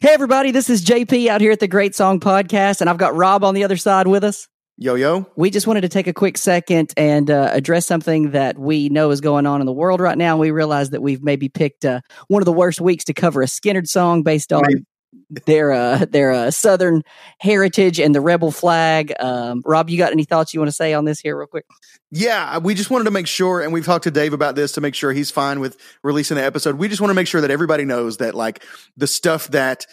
Hey, everybody, this is JP out here at the Great Song Podcast, and I've got Rob on the other side with us. Yo, yo. We just wanted to take a quick second and uh, address something that we know is going on in the world right now. We realize that we've maybe picked uh, one of the worst weeks to cover a Skynyrd song based on Maybe. Their uh, their uh, Southern heritage and the rebel flag. Um, Rob, you got any thoughts you want to say on this here, real quick? Yeah, we just wanted to make sure, and we've talked to Dave about this to make sure he's fine with releasing the episode. We just want to make sure that everybody knows that, like, the stuff that,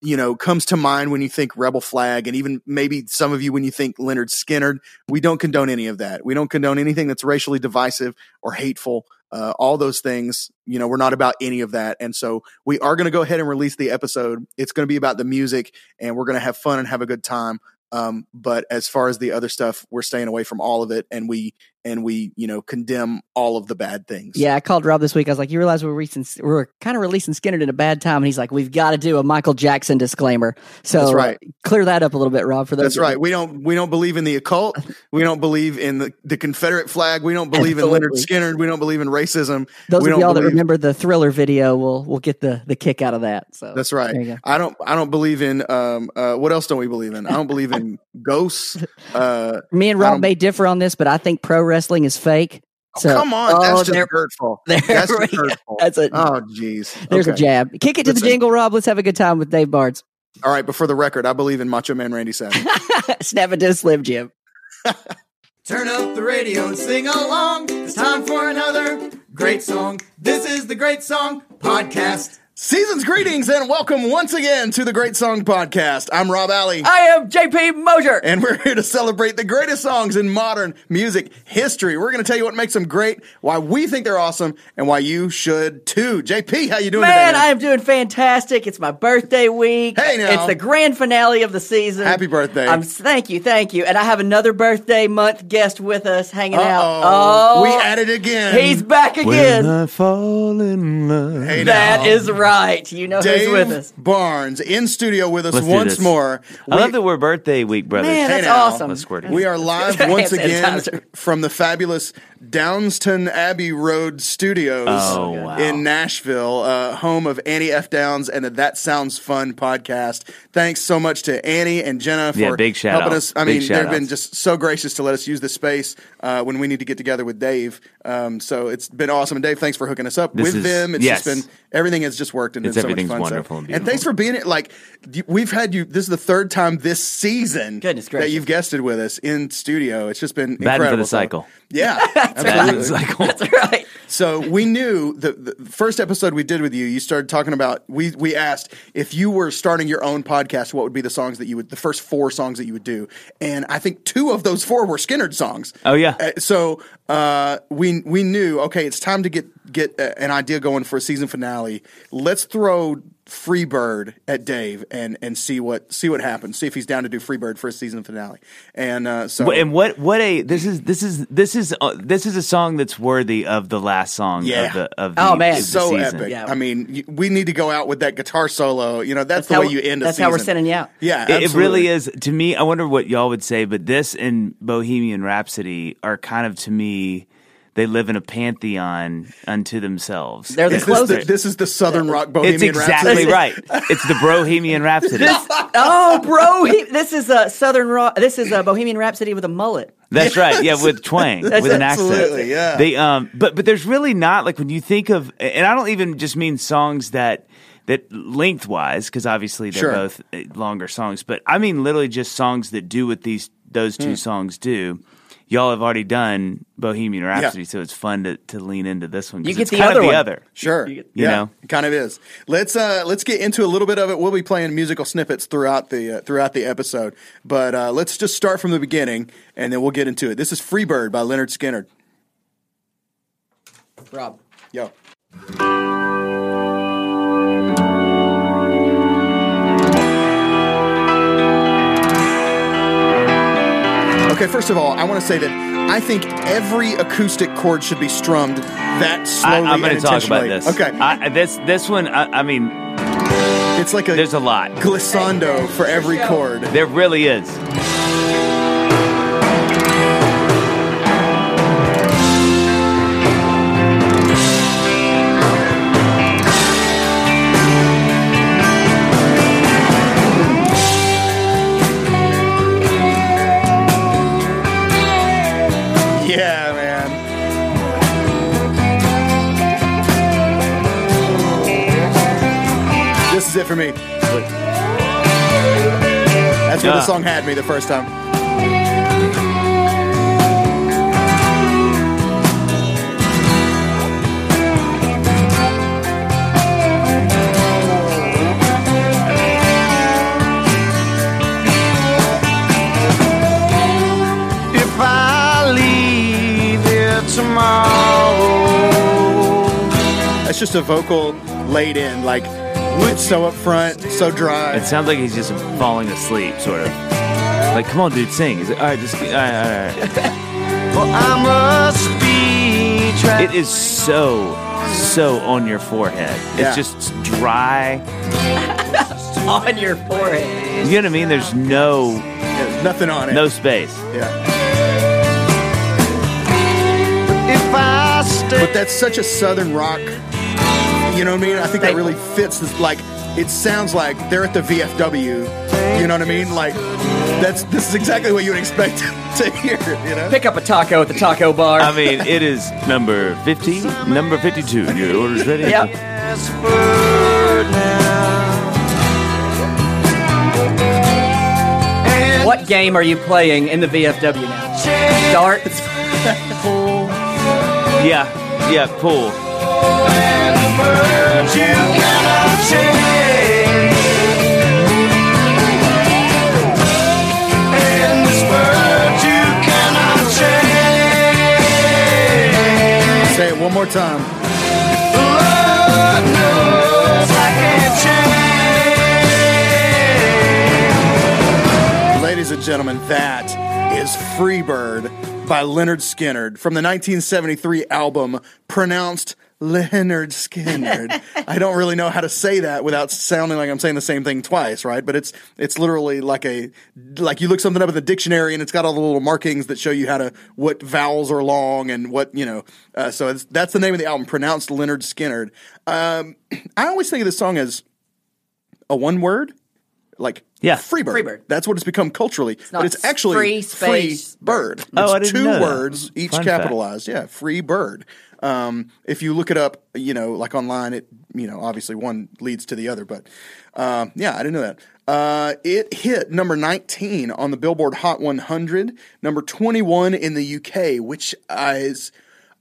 you know, comes to mind when you think Rebel Flag, and even maybe some of you when you think Lynyrd Skynyrd, we don't condone any of that. We don't condone anything that's racially divisive or hateful. Uh, all those things, you know, we're not about any of that. And so we are going to go ahead and release the episode. It's going to be about the music, and we're going to have fun and have a good time. Um, but as far as the other stuff, we're staying away from all of it, and we and we you know condemn all of the bad things. Yeah, I called Rob this week. I was like, "You realize we're releasing, we're kind of releasing Skynyrd in a bad time," and he's like, "We've got to do a Michael Jackson disclaimer." So That's right. uh, clear that up a little bit, Rob. For those, That's right. We don't we don't believe in the occult. We don't believe in the, the Confederate flag. We don't believe in Lynyrd Absolutely. Skynyrd. We don't believe in racism. Those we of don't y'all that remember the Thriller video will will get the the kick out of that. So That's right. There you go. I don't I don't believe in um uh what else don't we believe in? I don't believe in ghosts. Uh Me and Rob may differ on this, but I think pro wrestling is fake. Oh, so, come on, oh, that's just hurtful. That's just hurtful. That's a Oh jeez. there's a jab. Kick it to the jingle, Rob. Let's have a good time with Dave Barnes. All right, but for the record, I believe in Macho Man Randy Savage. Snap it to a Slim Jim. Turn up the radio and sing along. It's time for another great song. This is the Great Song Podcast. Season's greetings and welcome once again to the Great Song Podcast. I'm Rob Alley. I am JP Mosier. and we're here to celebrate the greatest songs in modern music history. We're going to tell you what makes them great, why we think they're awesome, and why you should too. JP, how you doing Man, today? I am doing fantastic. It's my birthday week. Hey, now. It's the grand finale of the season. Happy birthday. I'm thank you, thank you. And I have another birthday month guest with us hanging out. Uh-oh. Oh, we at it again. He's back again. When I fall in love. Hey, That now. is right. You know Dave who's with us. Barnes in studio with us Let's do once this. more. I love that we're birthday week brothers. Man, Hey that's now. awesome. Let's squirt it. We are live Hand once again sanitizer. from the fabulous Downston Abbey Road Studios Oh, wow. in Nashville, uh, home of Annie F. Downs and the That Sounds Fun podcast. Thanks so much to Annie and Jenna for Yeah, big shout helping out. us. I Big mean, they've been just so gracious to let us use the space uh, when we need to get together with Dave. Um, so it's been awesome. And Dave, thanks for hooking us up This with is- them. It's yes. just been everything has just worked and It's- been so much everything's fun. So- wonderful and and thanks for being it. Like we've had you. This is the third time this season Goodness that gracious. you've guested with us in studio. It's just been Batting for incredible. the So- cycle. Yeah, Batting for the absolutely. cycle. That's right. So we knew the, the first episode we did with you. You started talking about we we asked if you were starting your own podcast, what would be the songs that you would the first four songs that you would do, and I think two of those four were Skynyrd songs. Oh, yeah. Uh, so uh, we we knew okay, it's time to get get uh, an idea going for a season finale. Let's throw Freebird at Dave and and see what see what happens. See if he's down to do Freebird for a season finale. And uh, so And what what a this is this is this is uh, this is a song that's worthy of the last song Yeah. of the of the, Oh, man. of the so season. epic. Yeah. I mean, we need to go out with that guitar solo. You know, that's, That's the how- way you end a that's season. how we're sending you out. Yeah, It, it really is to me. I wonder what y'all would say, but this and Bohemian Rhapsody are kind of to me. They live in a pantheon unto themselves. They're the Is this, the, closest. this is the Southern Rock Bohemian it's exactly Rhapsody. right. It's the Bohemian Rhapsody. oh, bro, he, this is a Southern rock. This is a Bohemian Rhapsody with a mullet. That's right. Yeah, with twang, That's with an absolutely, accent. yeah. They um, but but there's really not like when you think of, and I don't even just mean songs that that lengthwise because obviously they're Sure. both uh, longer songs, but I mean literally just songs that do what these those two songs do. Y'all have already done Bohemian Rhapsody, so it's fun to, to lean into this one. You get it's the kind other of the other. Sure. You yeah, know? it kind of is. Let's uh let's get into a little bit of it. We'll be playing musical snippets throughout the uh, throughout the episode, but uh, let's just start from the beginning and then we'll get into it. This is Freebird by Lynyrd Skynyrd. Rob. Yo. Okay, first of all, I want to say that I think every acoustic chord should be strummed that I, slowly I'm going to talk about this. Okay, I, this this one. I, I mean, it's like a there's a lot. glissando for every chord. There really is. Is it for me. That's where Yeah. the song had me the first time. If I leave here tomorrow, That's just a vocal laid in, like it's so up front, so dry. It sounds like he's just falling asleep, sort of. Like, come on, dude, sing. He's like, all right, just, all right, all right. well, I must be trapped. It is so, so on your forehead. Yeah. It's just dry. on your forehead. You know what I mean? There's no, There's nothing on it. no space. Yeah. If I stay, But that's such a southern rock. You know what I mean? I think that really fits this. Like, it sounds like they're at the VFW. You know what I mean? Like, that's this is exactly what you would expect to hear. You know? Pick up a taco at the taco bar. I mean, it is number 50, number 52. Your order's ready? Yep. whispered now. And what game are you playing in the VFW now? change Darts. Yeah, yeah, pool. Birds you cannot change. And this bird you cannot change. Say it one more time. Lord knows I can't change. Ladies and gentlemen, that is Freebird by Lynyrd Skynyrd from the 1973 album pronounced Leonard Skinnerd. I don't really know how to say that without sounding like I'm saying the same thing twice, right? But it's it's literally like a like you look something up in the dictionary and it's got all the little markings that show you how to what vowels are long and what you know. Uh, so it's, that's the name of the album, pronounced Leonard Skinnerd. Um, I always think of this song as a one word, like Yeah. Freebird. Freebird. That's what it's become culturally, but it's actually free space bird. It's Oh, I didn't two know that. words, each Fun fact. capitalized. Yeah, free bird. Um, if you look it up, you know, like online, it you know obviously one leads to the other, but um, yeah, I didn't know that. Uh, it hit number 19 on the Billboard Hot 100, number 21 in the UK, which is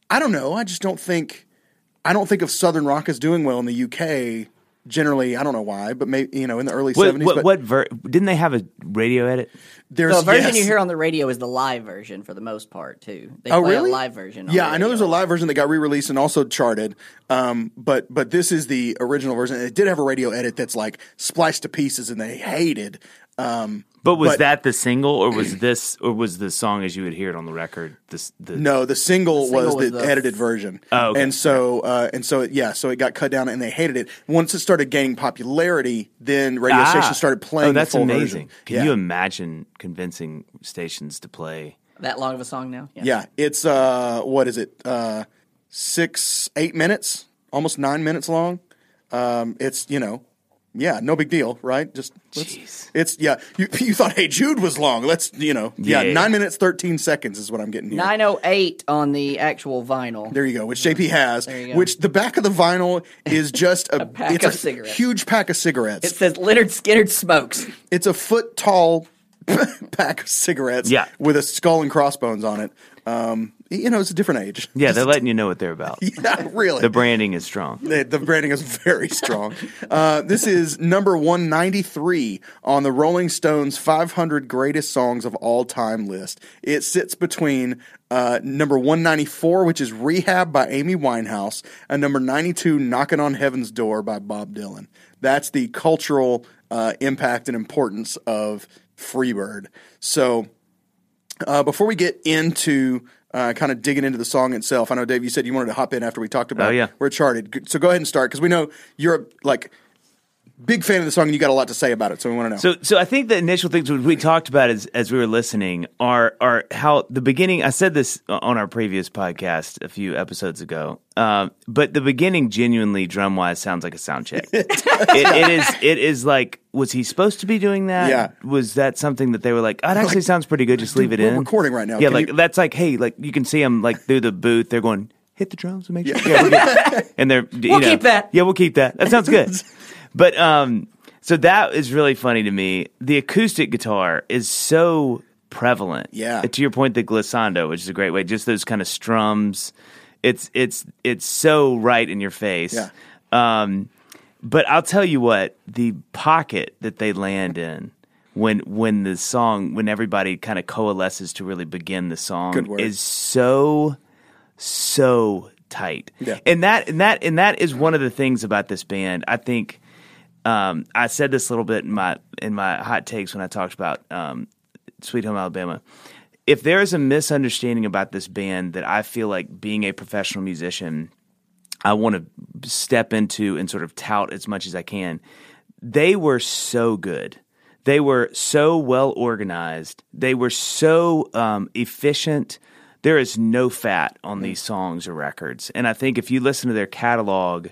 I don't know. I just don't think I don't think of Southern rock as doing well in the UK. Generally, I don't know why, but maybe you know in the early What, 70s. what, but what ver- didn't they have a radio edit? there's The version yes. you hear on the radio is the live version for the most part too. They Oh, play really? a live version. on Yeah, the I know there's a live version that got re-released and also charted. Um, but but this is the original version. It did have a radio edit that's like spliced to pieces, and they hated. Um, But was But- that the single, or was this, or was the song as you would hear it on the record? This, the, no, the single, single was, was the, the- edited version. Oh, okay. and so uh, and so it, yeah, so it got cut down, and they hated it. Once it started gaining popularity, then radio Ah. stations started playing. Oh, that's the full amazing. Version. Can yeah. you imagine convincing stations to play? that long of a song now. Yeah, it's uh, what is it? Uh, six, eight minutes, almost nine minutes long. Um, it's you know, yeah, no big deal, right? Just it's yeah. You, you thought Hey Jude was long? Let's you know, yeah, Yeah. nine minutes thirteen seconds is what I'm getting here. Nine oh eight on the actual vinyl. There you go, which JP has. There you go. Which the back of the vinyl is just a, pack it's of a cigarettes. huge pack of cigarettes. It says Lynyrd Skynyrd smokes. it's a foot tall pack of cigarettes. Yeah. with a skull and crossbones on it. Um, you know, it's a different age. Yeah, they're letting you know what they're about. Yeah, really. The branding is strong. The, the branding is very strong. Uh, this is number 193 on the Rolling Stones 500 Greatest Songs of All Time list. It sits between uh, number 194, which is Rehab by Amy Winehouse, and number 92, Knocking on Heaven's Door by Bob Dylan. That's the cultural uh, impact and importance of Freebird. So, uh, before we get into uh, kind of digging into the song itself, I know Dave, you said you wanted to hop in after we talked about Oh, yeah. where it charted. So go ahead and start because we know you're like big fan of the song and you got a lot to say about it. So we want to know. So, so I think the initial things we talked about as as we were listening are are how the beginning. I said this on our previous podcast a few episodes ago, um, but the beginning genuinely drum wise sounds like a sound check. it, it is. It is like. Was he supposed to be doing that? Yeah. Was that something that they were like? Oh, it actually sounds pretty good. Just leave it we're in. recording right now. Yeah, Can like you- that's like, hey, like you can see them like through the booth. They're going hit the drums and make sure. Yeah, we're good. and they're you We'll know, keep that. Yeah, we'll keep that. That sounds good. But um, so that is really funny to me. The acoustic guitar is so prevalent. Yeah. To your point, the glissando, which is a great way, just those kind of strums. It's it's it's so right in your face. Yeah. Um, but I'll tell you what, the pocket that they land in when when the song when everybody kind of coalesces to really begin the song is so so tight. Yeah. And that and that and that is one of the things about this band. I think um, I said this a little bit in my in my hot takes when I talked about um, Sweet Home Alabama. If there is a misunderstanding about this band that I feel like being a professional musician, I want to step into and sort of tout as much as I can. They were so good. They were so well organized. They were so um, efficient. There is no fat on these songs or records. And I think if you listen to their catalog,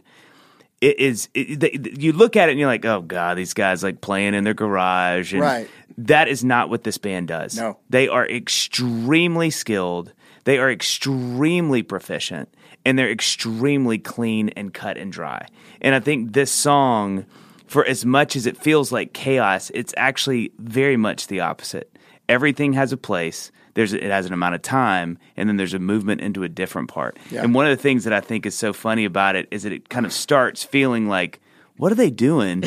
it is it, they, you look at it and you're like, oh god, these guys like playing in their garage. And Right. That is not what this band does. No. they are extremely skilled. They are extremely proficient, and they're extremely clean and cut and dry. And I think this song, for as much as it feels like chaos, it's actually very much the opposite. Everything has a place. There's it has an amount of time, and then there's a movement into a different part. Yeah. And one of the things that I think is so funny about it is that it kind of starts feeling like, what are they doing?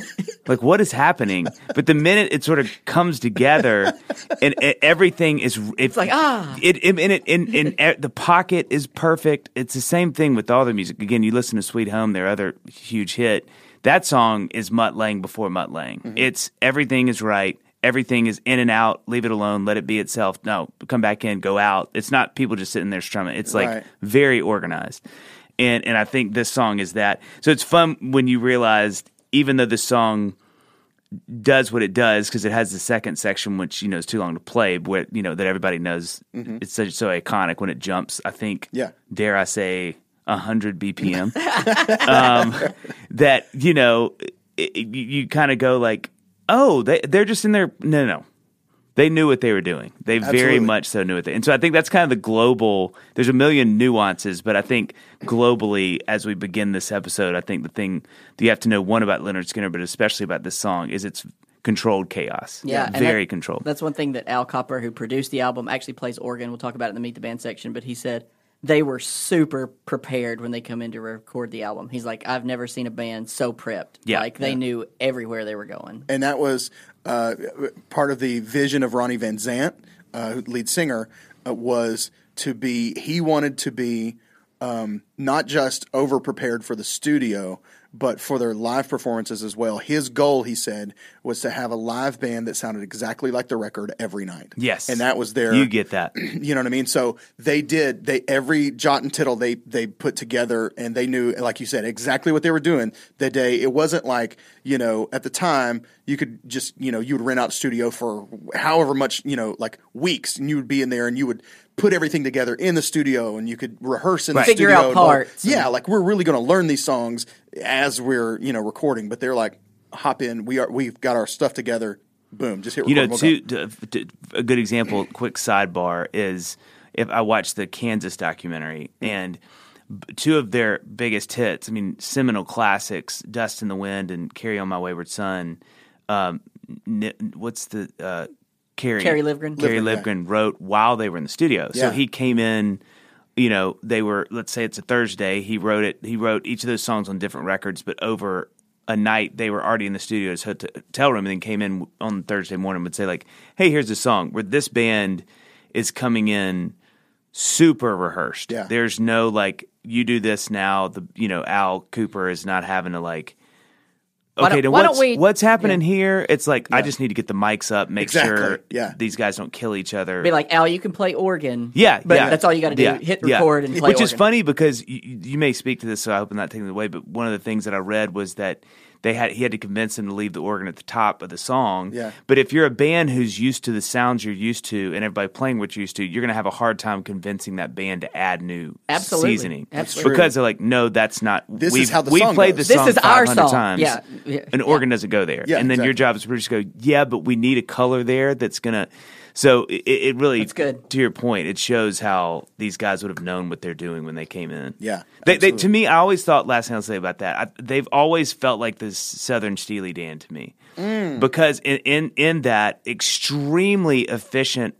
like what is happening? But the minute it sort of comes together, and e- everything is it's like, ah. it, it, and it in in the pocket is perfect. It's the same thing with all the music. Again, you listen to Sweet Home, their other huge hit. That song is Mutt Lange before Mutt Lange. Mm-hmm. It's everything is right. Everything is in and out. Leave it alone. Let it be itself. No, come back in. Go out. It's not people just sitting there strumming. It's like Right. very organized. And and I think this song is that. So it's fun when you realize even though the song does what it does because it has the second section which you know is too long to play but you know that everybody knows it's so, so iconic when it jumps i think Mm-hmm. Yeah. dare i say 100 bpm um, that you know it, it- you, you kind of go like oh they, they're just in there no no they knew what they were doing. They very much so knew it. And so I think that's kind of the global. There's a million nuances, but I think globally, as we begin this episode, I think the thing that you have to know one about Lynyrd Skynyrd, but especially about this song, is it's controlled chaos. Yeah, very that- controlled. That's one thing that Al Kooper, who produced the album, actually plays organ. We'll talk about it in the Meet the Band section, but he said they were super prepared when they come in to record the album. He's like, I've never seen a band so prepped. Yeah. like they knew everywhere they were going. and that was uh, part of the vision of Ronnie Van Zant, uh, lead singer, uh, was to be. He wanted to be um, not just over prepared for the studio, but for their live performances as well. His goal, he said, was to have a live band that sounded exactly like the record every night. yes, and that was their You get that. you know what I mean? So they did they every jot and tittle they they put together and they knew like you said exactly what they were doing the day. It wasn't like, you know, at the time you could just, you know, you would rent out a studio for however much, you know, like weeks and you would be in there and you would put everything together in the studio and you could rehearse in Right. the Figure studio. out parts and- Yeah, like we're really going to learn these songs as we're, you know, recording, but they're like hop in, we are we've got our stuff together. Boom, just hit You know, we'll two, to, to, a good example, quick sidebar is if I watched the Kansas documentary and two of their biggest hits, I mean, seminal classics, Dust in the Wind and Carry on My Wayward Son. Um, n- what's the, uh, Carrie, Kerry Livgren? Kerry Livgren, yeah. Livgren wrote while they were in the studio. So Yeah. he came in, you know, they were, let's say it's a Thursday. He wrote it, he wrote each of those songs on different records, but over a night they were already in the studio at his hotel room and then came in on Thursday morning and would say like, "Hey, here's a song where this band is coming in super rehearsed. Yeah. There's no like you do this now. The you know Al Kooper is not having to like." Why Okay, don't- to why don't what's, we- what's happening here? It's like I just need to get the mics up, make Exactly, sure yeah. these guys don't kill each other. Be like, Al, you can play organ. Yeah, but yeah. that's all you got to do. Yeah, Hit yeah. record and play Which is funny because you, you may speak to this, so I hope I'm not taking it away. But one of the things that I read was that they had he had to convince them to leave the organ at the top of the song. Yeah. But if you're a band who's used to the sounds you're used to and everybody playing what you're used to, you're going to have a hard time convincing that band to add new Absolutely. seasoning. Absolutely. Because they're like, no, that's not. This is we've, how the we've song played goes. this This song is our 500 song. times. Yeah. Yeah. An organ doesn't go there. Yeah, and then your job is to just go, yeah, but we need a color there that's going to. So it, it really, That's good. to your point, it shows how these guys would have known what they're doing when they came in. Yeah, They, they, to me, I always thought. Last thing I'll say about that, I, they've always felt like this Southern Steely Dan to me, Mm. because in, in in that extremely efficient,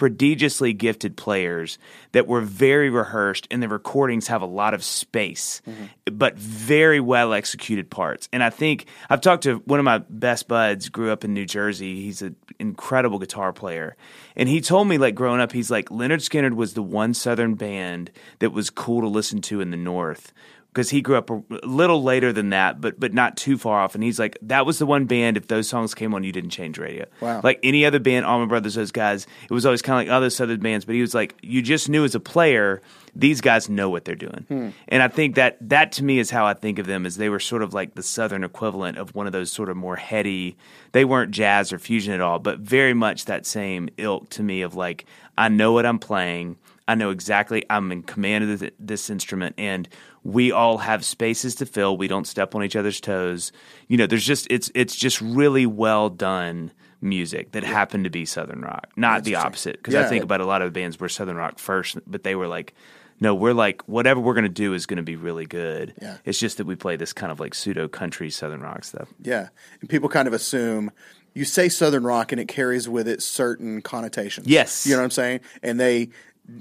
prodigiously gifted players that were very rehearsed, and the recordings have a lot of space, Mm-hmm. but very well executed parts. And I think I've talked to one of my best buds, grew up in New Jersey. He's an incredible guitar player, and he told me like growing up, he's like Lynyrd Skynyrd was the one Southern band that was cool to listen to in the North because he grew up a little later than that, but but not too far off. And he's like, that was the one band. If those songs came on, you didn't change radio. Wow. Like any other band, Allman Brothers, those guys, it was always kind of like other Southern bands. But he was like, you just knew as a player, these guys know what they're doing. Hmm. And I think that that to me is how I think of them, as they were sort of like the Southern equivalent of one of those sort of more heady. They weren't jazz or fusion at all, but very much that same ilk to me of like, I know what I'm playing. I know exactly I'm in command of th- this instrument, and we all have spaces to fill. We don't step on each other's toes. You know, there's just it's it's just really well done music that happened to be southern rock, not the opposite. Because I Yeah. think about a lot of the bands were southern rock first, but they were like, no, we're like whatever we're going to do is going to be really good. Yeah. It's just that we play this kind of like pseudo country southern rock stuff. Yeah, and people kind of assume you say Southern rock and it carries with it certain connotations. Yes. you know what I'm saying, and they,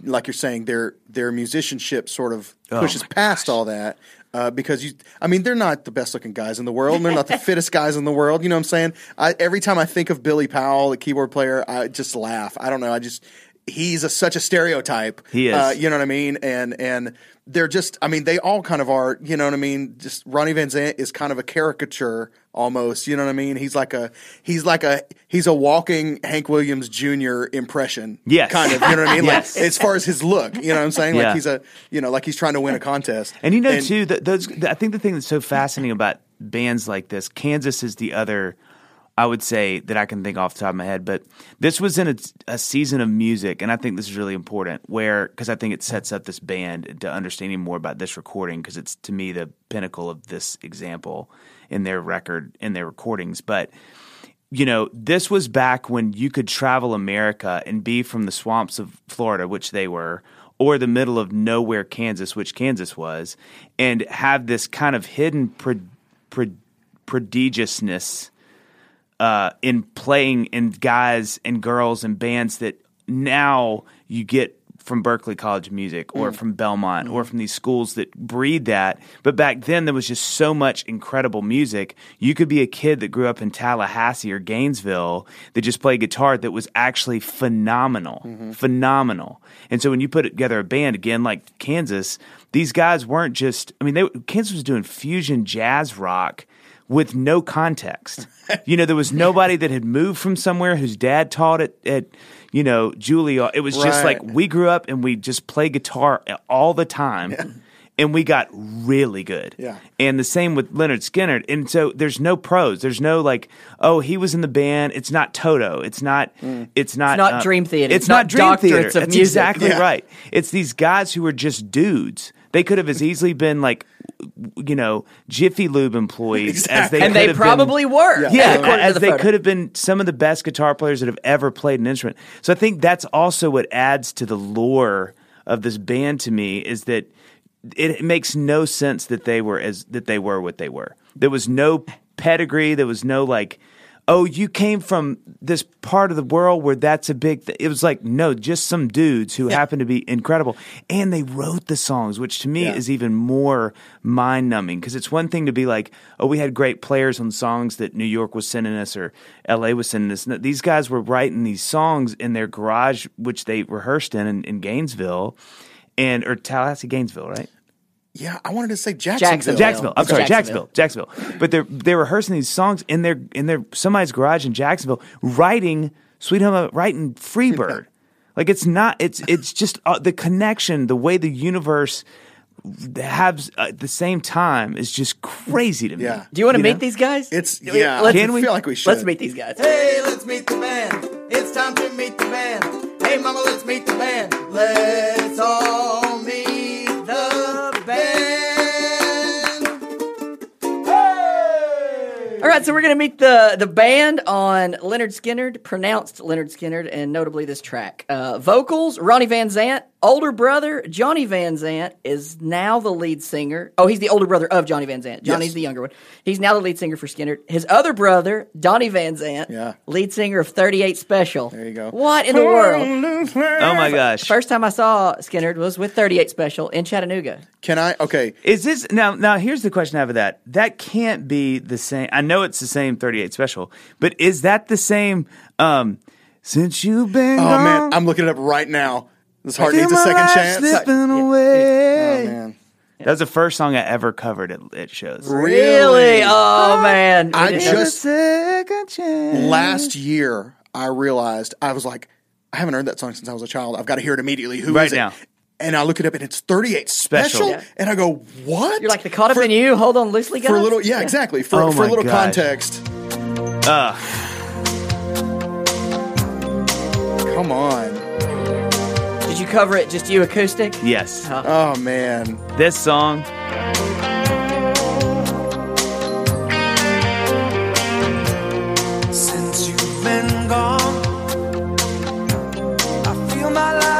like you're saying, their their musicianship sort of Oh pushes my past all that. Uh, because you, I mean, they're not the best looking guys in the world. and They're not the fittest guys in the world. You know what I'm saying? I, every time I think of Billy Powell, the keyboard player, I just laugh. I don't know. I just he's a, such a stereotype. He is. Uh, you know what I mean? And and they're just. I mean, they all kind of are. You know what I mean? Just Ronnie Van Zant is kind of a caricature almost. You know what I mean? He's like a he's like a he's a walking Hank Williams Jr. impression. Yes. kind of. You know what I mean? Yes. Like as far as his look, you know what I'm saying? Like Yeah. he's a you know like he's trying to win a contest. And you know too that those. I think the thing that's so fascinating about bands like this, Kansas is the other. I would say that I can think off the top of my head, but this was in a, a season of music, and I think this is really important. Where because I think it sets up this band to understanding more about this recording because it's to me the pinnacle of this example in their record in their recordings. But you know, this was back when you could travel America and be from the swamps of Florida, which they were, or the middle of nowhere, Kansas, which Kansas was, and have this kind of hidden pro- pro- prodigiousness uh, in playing in guys and girls and bands that now you get from Berklee College of Music or mm. from Belmont or mm. from these schools that breed that. But back then, there was just so much incredible music. You could be a kid that grew up in Tallahassee or Gainesville that just played guitar that was actually phenomenal, mm-hmm. phenomenal. And so when you put together a band, again, like Kansas, these guys weren't just, I mean, they, Kansas was doing fusion jazz rock with no context. you know, there was nobody that had moved from somewhere whose dad taught at, at you know, Julia. It was just like we grew up and we just play guitar all the time. And we got really good. Yeah. And the same with Lynyrd Skynyrd. And so there's no pros. There's no like, oh, he was in the band. It's not Toto. It's not. Mm. It's not. not uh, Dream Theater. It's, It's not, not Dream Theater. of That's music. exactly Yeah. right. It's these guys who are just dudes. They could have as easily been like, you know, Jiffy Lube employees as they and could they have probably been, were. yeah, according to as the they photo. could have been some of the best guitar players that have ever played an instrument. So I think that's also what adds to the lore of this band to me is that it, it makes no sense that they were as that they were what they were. There was no pedigree. There was no like, oh, you came from this part of the world where that's a big. Th-. It was like no, just some dudes who happen to be incredible, and they wrote the songs, which to me Yeah. is even more mind numbing because it's one thing to be like, oh, we had great players on songs that New York was sending us or L.A. was sending us. No, These guys were writing these songs in their garage, which they rehearsed in in, in Gainesville, and or Tallahassee, Gainesville, right? Yeah, I wanted to say Jacksonville. Jacksonville. Jacksonville. I'm sorry, Jacksonville. Jacksonville. Jacksonville. But they're they're rehearsing these songs in their in their somebody's garage in Jacksonville, writing Sweet Home, Alabama- writing Freebird. like it's not. It's it's just uh, the connection, the way the universe has uh, at the same time is just crazy to me. Yeah. Do you want to meet know? these guys? It's- we- yeah, Let's, Can we? Feel like we should. let's meet these guys. Hey, let's meet the band. It's time to meet the band. Hey, mama, let's meet the band. Let's all right, right, so we're gonna meet the the band on Leonard Skinnerd, pronounced Leonard Skinnerd, and notably this track. Uh, vocals: Ronnie Van Zant. Older brother Johnny Van Zant is now the lead singer. Oh, he's the older brother of Johnny Van Zant. Johnny's Yes. the younger one. He's now the lead singer for Skynyrd. His other brother, Donnie Van Zant, Yeah. lead singer of 38 Special. There you go. What in the world? Oh my gosh. First time I saw Skynyrd was with 38 Special in Chattanooga. Can I? Okay. Is this now? Now here's the question I have of that. That can't be the same. I know it's the same 38 special, but is that the same? Um, since you've been Oh gone, man, I'm looking it up right now. This heart needs a my second life chance. Slipping Oh away. man. That was the first song I ever covered at, at shows. Really? Oh man! I We didn't- just second chance. last year I realized I was like, I haven't heard that song since I was a child. I've got to hear it immediately. Who is Right it? now. And I look it up and it's 38 special. Special. Yeah. And I go, what? You're like the caught up For- in you. Hold on loosely, guys. For a little, yeah, exactly. For, Oh for a little gosh. context. Uh, Come on. Did you cover it just you acoustic? yes, Oh man. this song.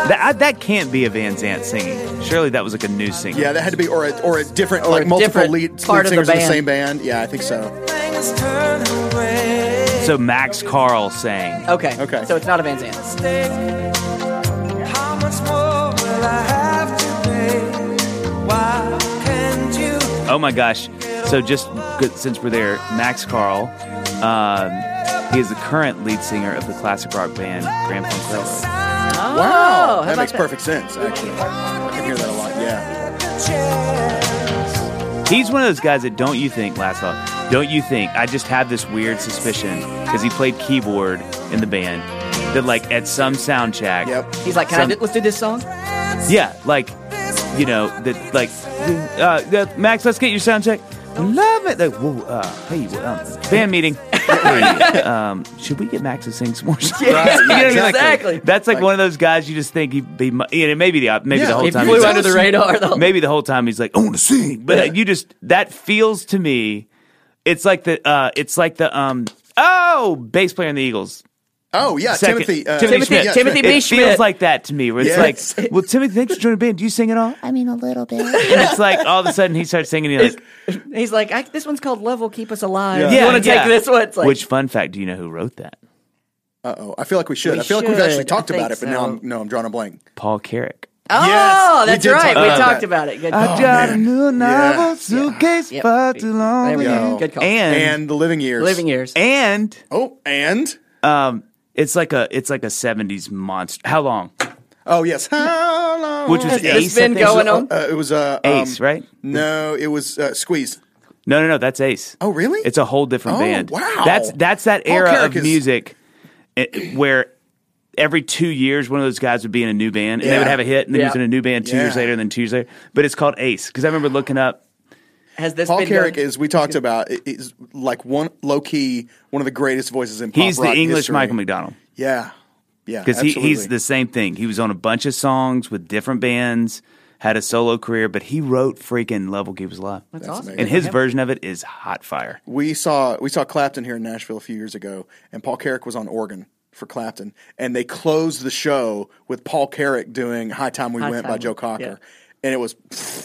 That I, that can't be a Van Zant singing. Surely that was like a new singer. Yeah, that had to be, or a, or a different, Or like a multiple different lead, part lead of the singers in the band. same band. Yeah, I think so. Everything is turning gray. So Max Carl sang. Okay. Okay. So it's not a Van Zant. Stay. How much more will I have to pay? Why can't you? Oh my gosh! So just good, since we're there, Max Carl, um, he is the current lead singer of the classic rock band Grand Funk Railroad. Oh, Wow, that about makes perfect sense. Actually, I can hear that a lot. Yeah. He's one of those guys that don't you think last off? Don't you think? I just have this weird suspicion because he played keyboard in the band that like at some sound check. Yep. He's like, can Some- I do, let's do this song? Yeah, like you know that like uh, uh, Max, let's get your sound check. Love it. Like, whoa, uh, hey, um, band meeting. Um, should we get Max to sing some more? songs? Right, You know what I mean? Like, exactly. that's like, Like- one of those guys you just think he'd be. mu- You know, maybe the maybe Yeah, the whole He time. flew he's under the radar. Though. maybe the whole time he's like, I want to sing, but Yeah. you just that feels to me, it's like the uh, it's like the um oh bass player in the Eagles. Oh yeah, Second- Timothy. Uh, Timothy Schmit. yeah, Timothy Schmit. B. It Schmit. feels like that to me. Where it's Yes. like, well, Timothy, thanks for joining the band. Do you sing at all? I mean, a little bit. And it's like all of a sudden he starts singing. And like, He's like, I, this one's called Love Will Keep Us Alive. Yeah. You yeah, want to take yeah. this one? It's like, Which fun fact do you know who wrote that? Uh oh, I feel like we should. We I feel like we've actually talked about it, but now. I'm no, I'm drawing a blank. Paul Carrack. oh, Yes, we that's talk right. We talked that. about it. Good. I call. got a new novel Yeah. suitcase Yep. far too long. There we go. Good call. And And the living years. Living years. and Oh, and um, it's like a it's like a '70s monster. How long? oh yes. How long? Which was Has this Ace. I been think. going on? Uh, it was uh, Ace, um, right? No, it was uh, Squeeze. No, no, no. That's Ace. Oh, really? It's a whole different Oh, band. wow. That's that's that Paul era Carrack of is- music eh, where every two years one of those guys would be in a new band and they Yeah. would have a hit and then he was Yeah. in a new band two years Yeah. later and then two years later. But it's called Ace because I remember looking up. Has this Paul been Carrack going- is we talked about i- is like one low key one of the greatest voices in pop He's the English history. Michael McDonald Yeah, yeah, because he, he's the same thing. He was on a bunch of songs with different bands, had a solo career, but he wrote freaking "Love Will Keep Us Alive," That's, That's awesome. amazing. and his version of it is hot fire. We saw we saw Clapton here in Nashville a few years ago, and Paul Carrack was on organ for Clapton, and they closed the show with Paul Carrack doing "High Time We High Went" Time by Joe Cocker, yeah. And it was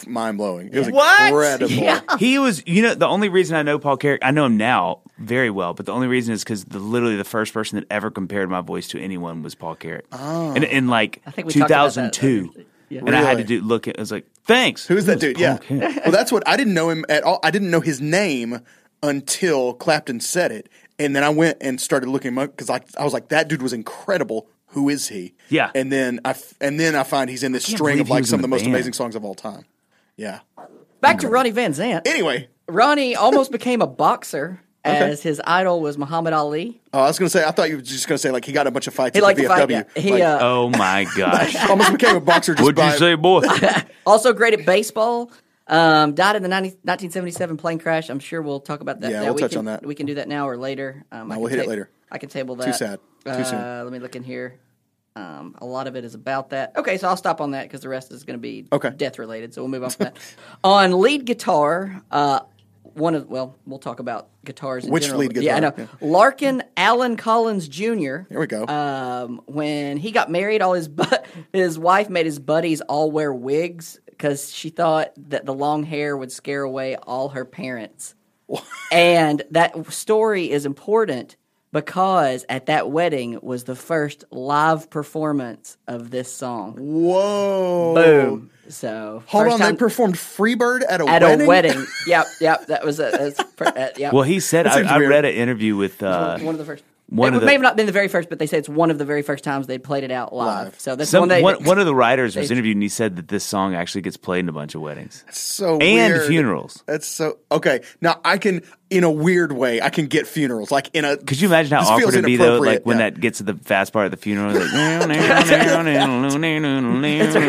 mind blowing. It was What? incredible. Yeah. He was, you know, the only reason I know Paul Carrack, I know him now very well, but the only reason is because the, literally the first person that ever compared my voice to anyone was Paul Carrack. Oh. In, in like I think we talked about that. 2002. Yeah. And I had to do look at, I was like, thanks. Who's that dude? Yeah. Paul Carrack. well, that's what I didn't know him at all. I didn't know his name until Clapton said it, and then I went and started looking him up because I, I was like, that dude was incredible. Who is he? Yeah. And then I f- and then I find he's in this string of like some of the the most band. amazing songs of all time. Yeah. Back to Ronnie Van Zant. Anyway, Ronnie almost became a boxer as his idol was Muhammad Ali. oh, I was going to say I thought you were just going to say like he got a bunch of fights He at liked the to fight. Yeah. He Like, uh, Oh my gosh. almost became a boxer just What'd by you say, boy? also great at baseball. Um, died in the 90, 1977 plane crash. I'm sure we'll talk about that. Yeah, now. we'll we touch can, on that. We can do that now or later. Um, I we'll can hit it later. I can table that. Too sad. Too uh, soon. Let me look in here. Um, a lot of it is about that. Okay, so I'll stop on that because the rest is going to be Okay. death related. So we'll move on from that. on lead guitar, uh, one of well, we'll talk about guitars. In Which general. lead Yeah, I know. guitar? Larkin Allen Collins Jr. There we go. Um, when he got married, all his bu- his wife made his buddies all wear wigs because she thought that the long hair would scare away all her parents. and that story is important because at that wedding was the first live performance of this song. Whoa. Boom. So Hold on, time they performed Freebird at a at wedding? a wedding. yep, yep. That was a that's, per- uh, yep. Well, he said I, I read an interview with uh, one of the first. one it of the- may have not been the very first, but they say it's one of the very first times they played it out live. Live. So that's some, one they. one, one of the writers was interviewed and he said that this song actually gets played in a bunch of weddings So and weird. funerals. That's so okay. Now I can, in a weird way, I can get funerals. Like in a. Could you imagine how awkward it'd be though, like when yeah. that gets to the fast part of the funeral? Like,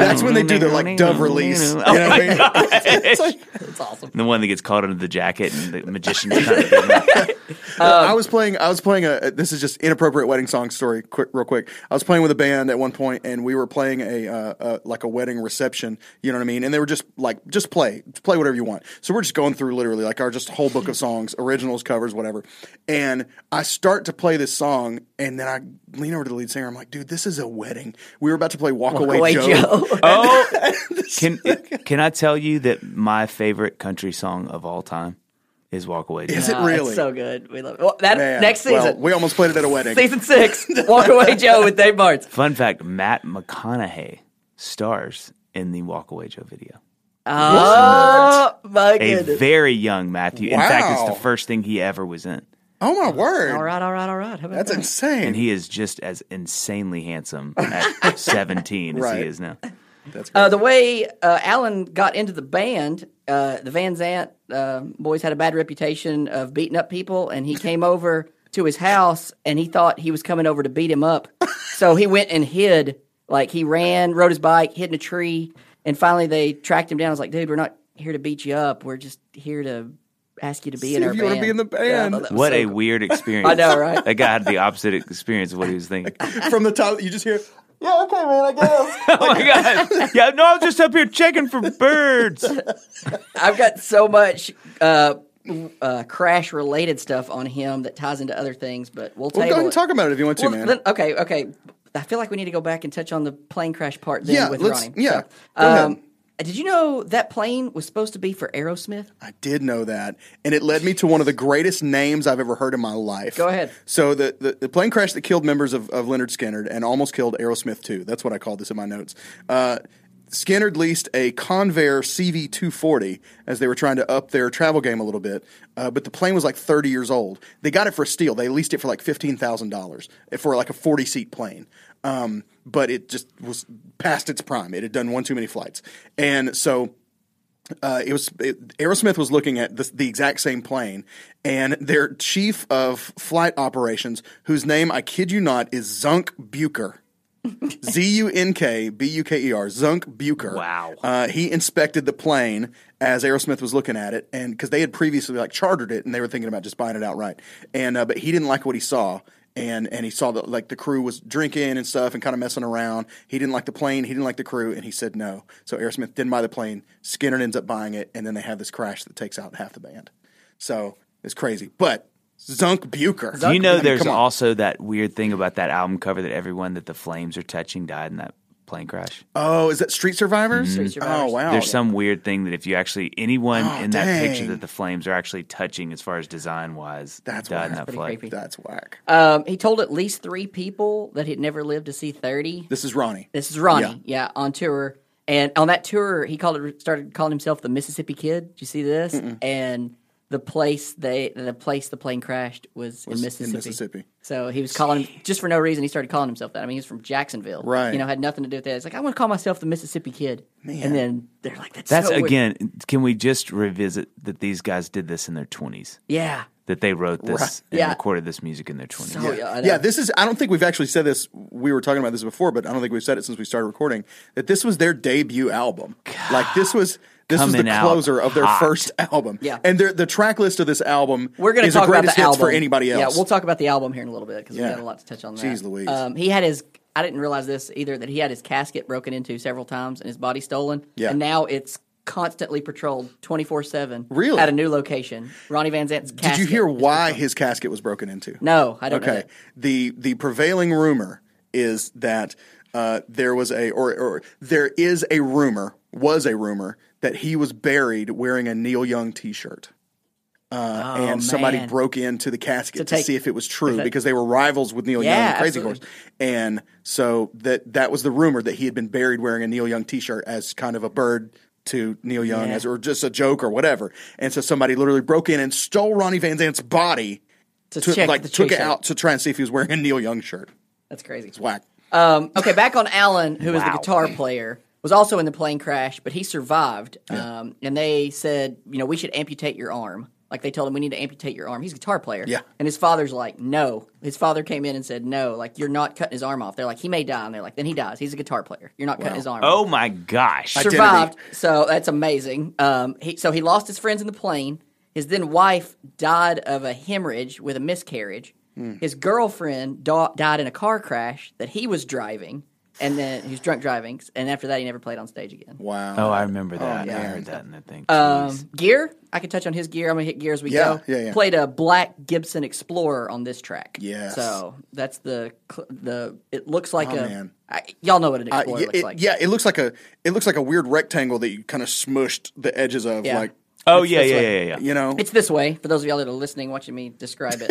That's when they do their like dove release. You know what I mean? It's like- It's awesome. the one that gets caught under the jacket and the magician's kind of doing. I was playing. I was playing a. This is just inappropriate wedding song story. Quick, real quick. I was playing with a band at one point, and we were playing a, uh, uh like a wedding reception. You know what I mean? And they were just like, just play, just play whatever you want. So we're just going through literally like our just whole book of songs, originals, covers, whatever. And I start to play this song, and then I lean over to the lead singer. I'm like, dude, this is a wedding. We were about to play Walk, Away, Away Joe. Joe. Oh, can can I tell you that my favorite country song of all time is "Walk Away"? Joe. Is it Ah, really? It's so good. We love it. Well, that Man, next well, season, we almost played it at a wedding. season six, Walk Away Joe with Dave Barnes. Fun fact: Matt McConaughey stars in the "Walk Away Joe" video. Oh my A goodness! very young Matthew. In fact, it's Wow. the first thing he ever was in, Oh my word! All right, all right, all right. How about That's that? insane. and he is just as insanely handsome at seventeen as Right. he is now. That's Uh, the way uh, Allen got into the band, uh, the Van Zant uh, boys had a bad reputation of beating up people, and he came over to his house, and he thought he was coming over to beat him up, so he went and hid. Like he ran, rode his bike, hid in a tree, and finally they tracked him down. I was like, "Dude, we're not here to beat you up. We're just here to ask you to be in See our if you band." wanna be in the band. thought that was What so a cool. weird experience! I know, right? That guy had the opposite experience of what he was thinking. from the top. You just hear, yeah, okay, man, I guess. oh my god! Yeah, no, I'm just up here checking for birds. I've got so much uh, uh, crash related stuff on him that ties into other things, but we'll well, table go ahead and it. talk about it if you want to, Well, man. then- okay, okay. I feel like we need to go back and touch on the plane crash part then Yeah, with Ronnie. yeah, So, um, did you know that plane was supposed to be for Aerosmith? I did know that, and it led me to one of the greatest names I've ever heard in my life. Go ahead. So the, the, the plane crash that killed members of, of Lynyrd Skynyrd and almost killed Aerosmith too. That's what I called this in my notes. Uh, Skynyrd leased a Convair CV240 as they were trying to up their travel game a little bit, uh, but the plane was like 30 years old. They got it for a steal. They leased it for like $15,000 for like a 40 seat plane. Um, but it just was past its prime. It had done one too many flights. And so uh, it was it, Aerosmith was looking at the, the exact same plane, and their chief of flight operations, whose name I kid you not is Zunk Buker. Z U N K B U K E R, Zunk Buker. Wow. Uh, he inspected the plane as Aerosmith was looking at it, and because they had previously like chartered it, and they were thinking about just buying it outright, and uh, but he didn't like what he saw, and and he saw that like the crew was drinking and stuff and kind of messing around. He didn't like the plane, he didn't like the crew, and he said no. So Aerosmith didn't buy the plane. Skynyrd ends up buying it, and then they have this crash that takes out half the band. So it's crazy, but. Zunk Buker. Do you know I mean, there's also that weird thing about that album cover that everyone that the flames are touching died in that plane crash? Oh, is that Street Survivors? Street Survivors. Oh wow. There's some weird thing that if you actually anyone Oh, in that picture that the flames are actually touching as far as design wise That's died in whack. that Pretty flight. creepy. That's whack. Um, he told at least three people that he'd never lived to see 30. This is Ronnie. This is Ronnie, yeah, on tour. And on that tour, he called it, started calling himself the Mississippi Kid. Did you see this? And the place they, the place the plane crashed was, Was in in Mississippi. Mississippi. So he was calling him just for no reason. He started calling himself that. I mean, he's from Jacksonville, Right. You know, had nothing to do with that. It's like I want to call myself the Mississippi Kid, Man. and then they're like, "That's, That's so weird." again. Can we just revisit that these guys did this in their 20s? yeah." That they wrote this Right. and Yeah. recorded this music in their 20s. So, yeah, Yeah, this is. I don't think we've actually said this. We were talking about this before, but I don't think we've said it since we started recording. That this was their debut album. Like this was. This was Coming the closer of their hot. first album. Yeah. and the track list of this album. We're to is talk the about greatest the hits album for anybody else. Yeah, we'll talk about the album here in a little bit because Yeah. we got a lot to touch on. That. Jeez Louise. Um, he had his. I didn't realize this either that he had his casket broken into several times and his body stolen. Yeah. and now it's constantly patrolled 24 7. Really? At a new location. Ronnie Van Zant's casket. Did you hear why his casket was broken into? No, I don't. Okay. The the prevailing rumor is that uh, there was a or or there is a rumor was a rumor that he was buried wearing a Neil Young T-shirt. Uh, and somebody Oh, man. broke into the casket to, take- see if it was true that- because they were rivals with Neil Young and Crazy absolutely. Horse, and so that that was the rumor that he had been buried wearing a Neil Young T-shirt as kind of a bird to Neil Young Yeah. as or just a joke or whatever, and so somebody literally broke in and stole Ronnie Van Zant's body To to, check like the took it chase out to try and see if he was wearing a Neil Young shirt. That's crazy. It's whack. Um, okay, back on Allen, who is the guitar player, was also in the plane crash, but he survived. Um, and they said, you know, we should amputate your arm. Like they told him, we need to amputate your arm. He's a guitar player. Yeah. And his father's like, no. His father came in and said, no, like you're not cutting his arm off. They're like, he may die. And they're like, then he dies. He's a guitar player. You're not cutting his arm off Oh my gosh. Identity. survived. So that's amazing. Um, he, so he lost his friends in the plane. His then wife died of a hemorrhage with a miscarriage. Hmm. His girlfriend da- died in a car crash that he was driving, and then he was drunk driving. And after that, he never played on stage again. Wow. Oh, I remember that. yeah I heard that in the thing. Um, gear, I can touch on his gear. I'm gonna hit gear as we Yeah, go. yeah, yeah. Played a black Gibson Explorer on this track. Yeah. So that's the cl- the. It looks like Oh, a. man. I, y'all know what an Uh, Explorer yeah, looks it, like. yeah, it looks like a it looks like a weird rectangle that you kind of smushed the edges of, Yeah. like oh it's yeah, this yeah, yeah, yeah. you know. It's this way for those of y'all that are listening, watching me describe it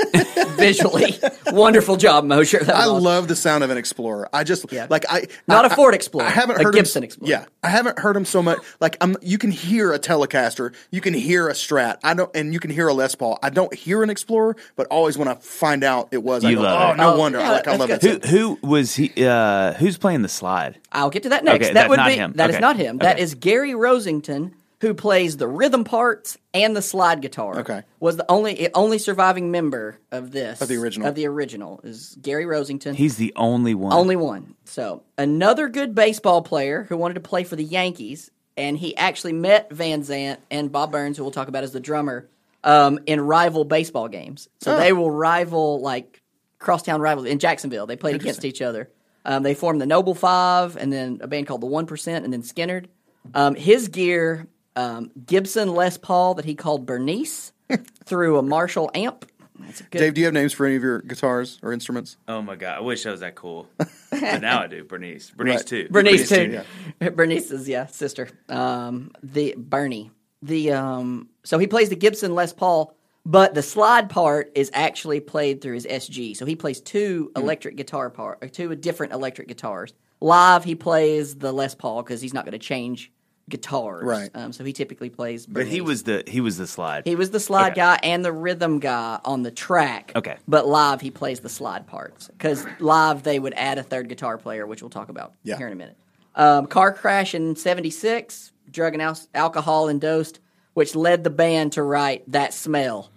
visually. Wonderful job, Mosher. That was I awesome. love the sound of an Explorer. I just Yeah. like I Not a a Ford Explorer, I haven't a heard Gibson him, Explorer. Yeah, I haven't heard him so much. Like I'm, you can hear a Telecaster, you can hear a Strat. I don't, and you can hear a Les Paul. I don't hear an Explorer, but always when I find out it was, I You go, love oh, it. no Oh, wonder. yeah, like I that's love good. that. Who sound. who was he? Uh, who's playing the slide? I'll get to that next. Okay, that that's would not be him. that is Okay. not him. That is Okay. Gary Rossington, who plays the rhythm parts and the slide guitar. Okay. was the only only surviving member of this Of the original. of the original is Gary Rossington. He's the only one. Only one. So another good baseball player who wanted to play for the Yankees, and he actually met Van Zant and Bob Burns, who we'll talk about as the drummer, um, in rival baseball games. So Oh. they will rival like crosstown rivals in Jacksonville. They played against each other. Um, they formed the Noble Five, and then a band called the One Percent, and then Skynyrd. Um, his gear, um, Gibson Les Paul that he called Bernice through a Marshall amp. That's a good. Dave, do you have names for any of your guitars or instruments? Oh my god, I wish I was that cool. but now I do. Bernice, Bernice Right. too. Bernice, Bernice, too. Bernice's yeah sister. Um, the Bernie. The um. So he plays the Gibson Les Paul, but the slide part is actually played through his SG. So he plays two Hmm. electric guitar part, or two different electric guitars. Live, he plays the Les Paul because he's not going to change guitars. Right. Um, so he typically plays. But he was the he was the slide. He was the slide Okay. guy and the rhythm guy on the track. Okay. But live, he plays the slide parts. Because live, they would add a third guitar player, which we'll talk about Yeah. here in a minute. Um, car crash in 76, drug and al- alcohol endorsed, which led the band to write That Smell.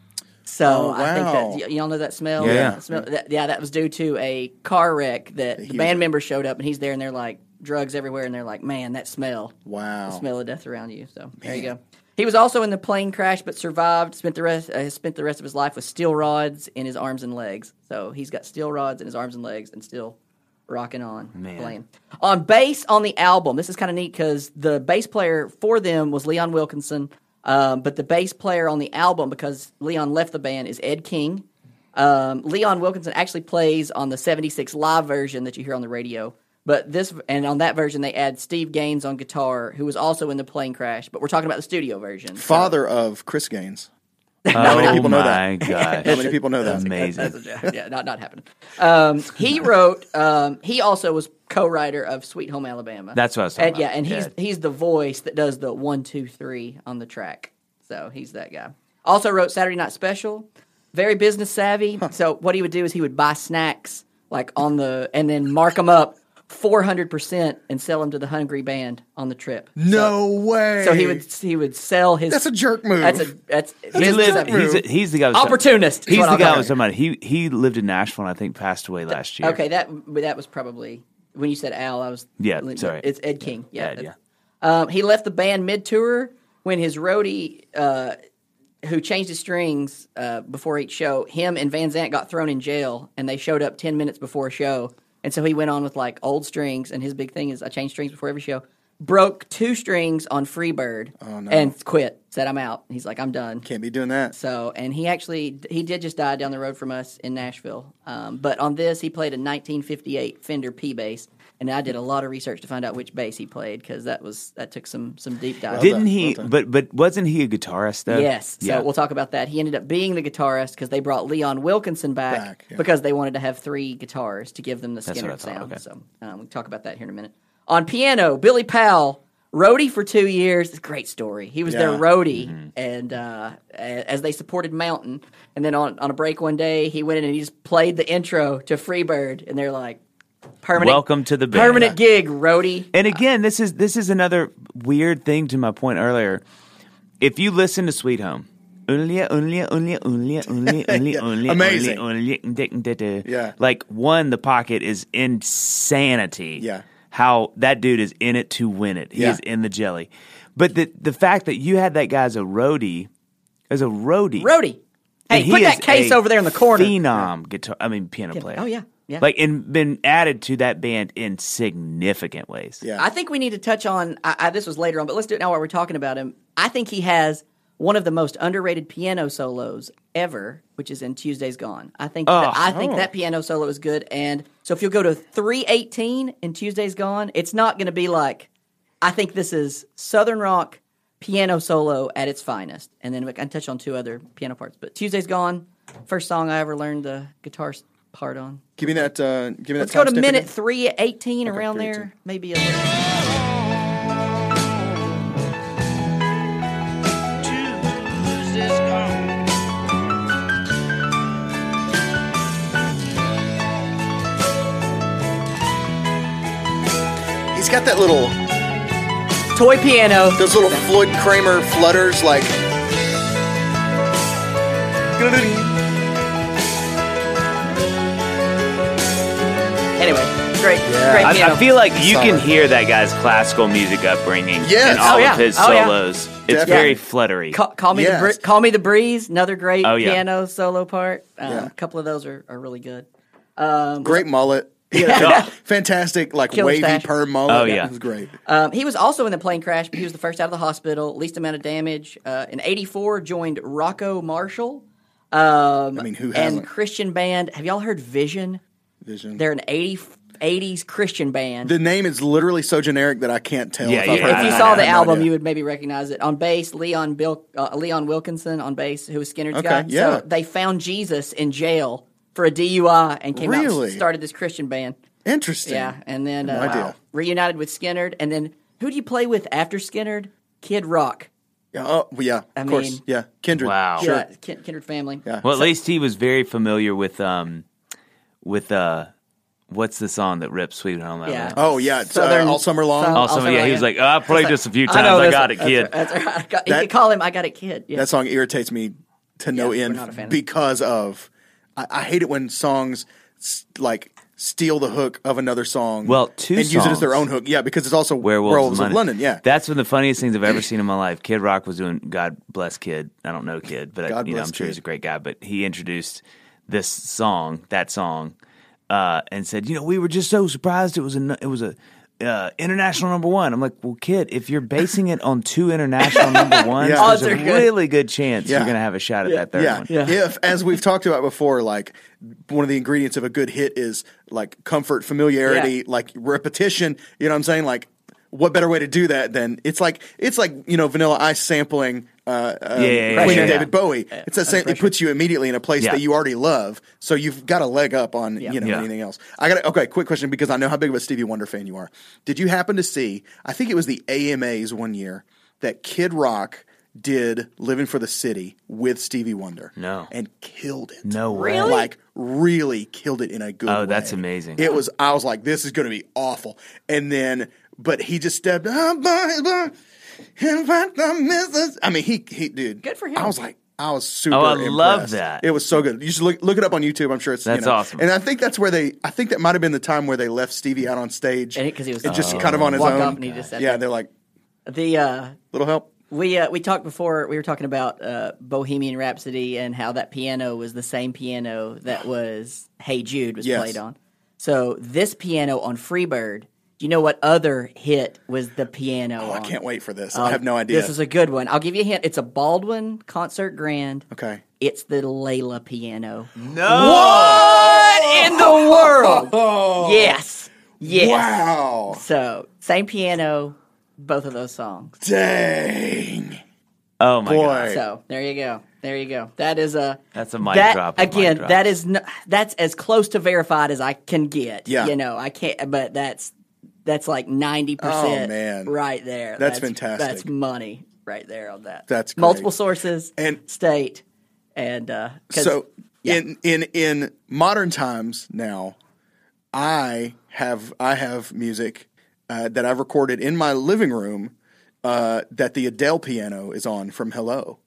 So Oh, I think that, y'all know that smell? Yeah. That smell- that- yeah, that was due to a car wreck that the was- band member showed up and he's there and they're like, drugs everywhere. And they're like, man, that smell Wow. the smell of death around you. So there you go. He was also in the plane crash, but survived. Spent the rest uh, spent the rest of his life with steel rods in his arms and legs. So he's got steel rods in his arms and legs, and still rocking on Man. playing on bass on the album. This is kind of neat because the bass player for them was Leon Wilkeson, um, but the bass player on the album because Leon left the band is Ed King. Um, Leon Wilkeson actually plays on the '76 live version that you hear on the radio. But this and on that version they add Steve Gaines on guitar, who was also in the plane crash. But we're talking about the studio version. So- Father of Chris Gaines. oh many people know that? gosh. How many people know that? Amazing. That's a joke. yeah, not not happening. Um, he wrote. Um, he also was co-writer of Sweet Home Alabama. That's what I was talking and, Yeah, and he's Yeah. he's the voice that does the one, two, three on the track. So he's that guy. Also wrote Saturday Night Special. Very business savvy. So what he would do is he would buy snacks like on the and then mark them up four hundred percent and sell them to the hungry band on the trip. No way. So he would he would sell his. That's a jerk move. That's a that's He business lived, savvy. he's, a, he's the guy. I was Opportunist He's the guy call I was him. talking about. He he lived in Nashville. and I think passed away last year. Okay, that that was probably when you said Al. I was Yeah, sorry. It's Ed King. Yeah, Ed, that's- Um, he left the band mid tour when his roadie, uh, who changed his strings uh, before each show, him and Van Zant got thrown in jail, and they showed up ten minutes before a show, and so he went on with like old strings, and his big thing is I change strings before every show. broke two strings on Freebird Oh, no. and quit. Said I'm out. He's like I'm done. Can't be doing that. So, and he actually he did just die down the road from us in Nashville. Um, but on this, he played a 1958 Fender P bass, and I did a lot of research to find out which bass he played because that was that took some some deep dive. Didn't done, he? well but but wasn't he a guitarist though? Yes, so Yeah. we'll talk about that. He ended up being the guitarist because they brought Leon Wilkeson back, Back, yeah. because they wanted to have three guitars to give them the what Skynyrd sound. okay. So um, we'll talk about that here in a minute. On piano, Billy Powell, roadie for two years. It's a great story. He was their roadie, Mm-hmm. and uh, as they supported Mountain, and then on on a break one day, he went in and he just played the intro to Freebird, and they're like, permanent, Welcome to the band. permanent gig, roadie. And again, this is this is another weird thing to my point earlier. If you listen to Sweet Home, only, only, only, only, only, only, Yeah. only, Amazing. only, only, Yeah. Like one, the pocket is insanity. Yeah. How that dude is in it to win it. He Yeah. is in the jelly. But the the fact that you had that guy as a roadie, as a roadie, Roadie. Hey, and he put that is case a over there in the corner. Phenom guitar. I mean, piano player. Oh yeah, yeah. Like and been added to that band in significant ways. Yeah. I think we need to touch on. I, I, this was later on, but let's do it now while we're talking about him. I think he has one of the most underrated piano solos ever, which is in Tuesday's Gone. I think that, oh. I think Oh. that piano solo is good. And so if you'll go to three eighteen in Tuesday's Gone, it's not going to be like. I think this is Southern rock piano solo at its finest. And then I can touch on two other piano parts. But Tuesday's Gone, first song I ever learned the guitar s- part on. Give me that. Uh, give me that. Let's go to timestamp minute again. three eighteen around 3:18. there, maybe a little. He's got that little, toy piano. those little Floyd Cramer flutters, like. Anyway, great, Yeah. great I, piano. I feel like you can hear that guy's classical music upbringing Yes. in all Oh, yeah. of his Oh, yeah. solos. It's Definitely. very fluttery. call, call me the Yes. Bri- call me the breeze. Another great Oh, yeah. piano solo part. Um, Yeah. A couple of those are, are really good. Um, Great mullet. Yeah. Fantastic, like Killer wavy stash. perm mullet. Oh, That yeah. was great. Um, he was also in the plane crash, but he was the first out of the hospital, least amount of damage. Uh, in '84, joined Rocco Marshall. Um, I mean, who and hasn't? Christian band. Have y'all heard Vision? Vision. They're an 80, 80s Christian band. the name is literally so generic that I can't tell. Yeah, if yeah, if you I saw have the no album, idea. you would maybe recognize it. On bass, Leon Bill, uh, Leon Wilkeson on bass, who was Skynyrd's Okay, guy. yeah. So they found Jesus in jail for a DUI and came out and started this Christian band. Interesting. Yeah, and then No uh, idea. reunited with Skynyrd. And then who do you play with after Skynyrd? Kid Rock. Yeah, oh, well, yeah, I of course. mean- Yeah, Kindred. Wow. Sure. Yeah, Kindred family. Yeah. Well, at least he was very familiar with um with uh what's the song that rips Sweet Home Alabama? Yeah. Oh, yeah. It's, uh, all summer long. All summer. Also, yeah, he was like, oh, I played this a few I times. know I, got it, that's kid. right, That's right. I got- you That- could call him I Got It Kid. Yeah. That song irritates me to no Yeah, end not a fan of it. because of. I, I hate it when songs like steal the hook of another song. Well, two and use it as their own hook. Yeah, because it's also Werewolves, Werewolves of of London. London. Yeah, that's one of the funniest things I've ever seen in my life. Kid Rock was doing God bless Kid. I don't know Kid, but I, God you know, bless I'm sure Kid. he's a great guy. But he introduced this song, that song, uh, and said, you know, we were just so surprised it was a it was a uh, international number one. I'm like, well, kid, if you're basing it on two international number ones, Yeah. there's Odds a are good. really good chance Yeah. you're gonna have a shot at that third yeah. one. Yeah. If, as we've talked about before, like one of the ingredients of a good hit is like comfort, familiarity, Yeah. like repetition. You know what I'm saying? Like, what better way to do that than it's like it's like you know Vanilla Ice sampling. Uh, um, Yeah, yeah, yeah, Queen yeah, and yeah. David Bowie. It's that same. It puts you immediately in a place Yeah. that you already love, so you've got a leg up on you know Yeah. anything else. I got okay. Quick question because I know how big of a Stevie Wonder fan you are. Did you happen to see? I think it was the AMAs one year that Kid Rock did "Living for the City" with Stevie Wonder. No. and killed it. No way. Really? Like really killed it in a good. Oh, that's amazing. It was. I was like, this is going to be awful. And then, but he just stepped up. by- by- and find the missus. I mean, he he dude. Good for him. I was like. I was super. Oh, I love that. It was so good. You should look look it up on YouTube. I'm sure it's. you That's know. awesome. And I think that's where they. I think that might have been the time where they left Stevie out on stage 'cause he was- and just Oh. kind of on his own. off and he just sat yeah, there. they're like The uh, little help. we uh, we talked before. We were talking about uh, Bohemian Rhapsody and how that piano was the same piano that was Hey Jude was Yes. played on. So this piano on Freebird Do you know what other hit was the piano? Oh, I can't wait for this. Um, I have no idea. This is a good one. I'll give you a hint. It's a Baldwin concert grand. okay. It's the Layla piano. No. What in the world? Yes. Yes. Wow. So same piano, both of those songs. Dang. Oh my Boy. god. So there you go. There you go. That is a That's a mic that, drop, a mic Again, that is n- that's as close to verified as I can get. Yeah. You know, I can't. But that's that's like ninety percent. Oh, man. right there. That's fantastic. That's money right there on that. That's great. multiple sources And- state and uh, So yeah. in in in modern times now, I have I have music uh, that I've recorded in my living room uh, that the Adele piano is on from Hello.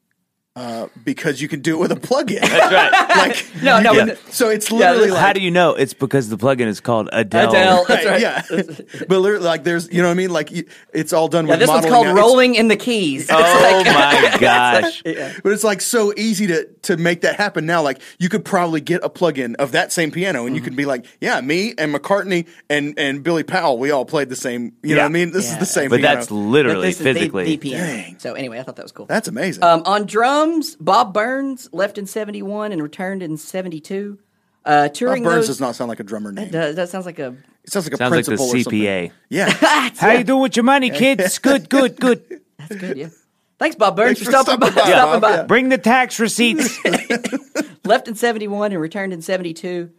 Uh, because you can do it with a plug-in. That's right. like No, no, yeah. So it's literally Yeah, like How do you know? It's because the plugin is called Adele. Adele. That's right. yeah. but literally, like there's you know what I mean. Like it's all done Yeah, with this one's modeling called now. It's- "Rolling in the Keys." Oh my gosh. But it's like so easy to to make that happen now. Like you could probably get a plug-in of that same piano, and you could be like, yeah, me and McCartney and and Billy Powell, we all played the same. You know what I mean? This Yeah. is the same. But piano. that's literally This is the- physically. the piano. Dang. So anyway, I thought that was cool. that's amazing. Um, on drums, Bob Burns left in '71 and returned in '72. Uh, Bob Burns those, does not sound like a drummer name. Does, that sounds like a It sounds like a Sounds like the principal or something. CPA. Yeah. How you doing with your money, kids? Good, good, good. that's good. Yeah. Thanks, Bob Burns, Thanks for for stopping by. stopping by, stopping Bob. by. Yeah. Bring the tax receipts. Left in '71 and returned in '72.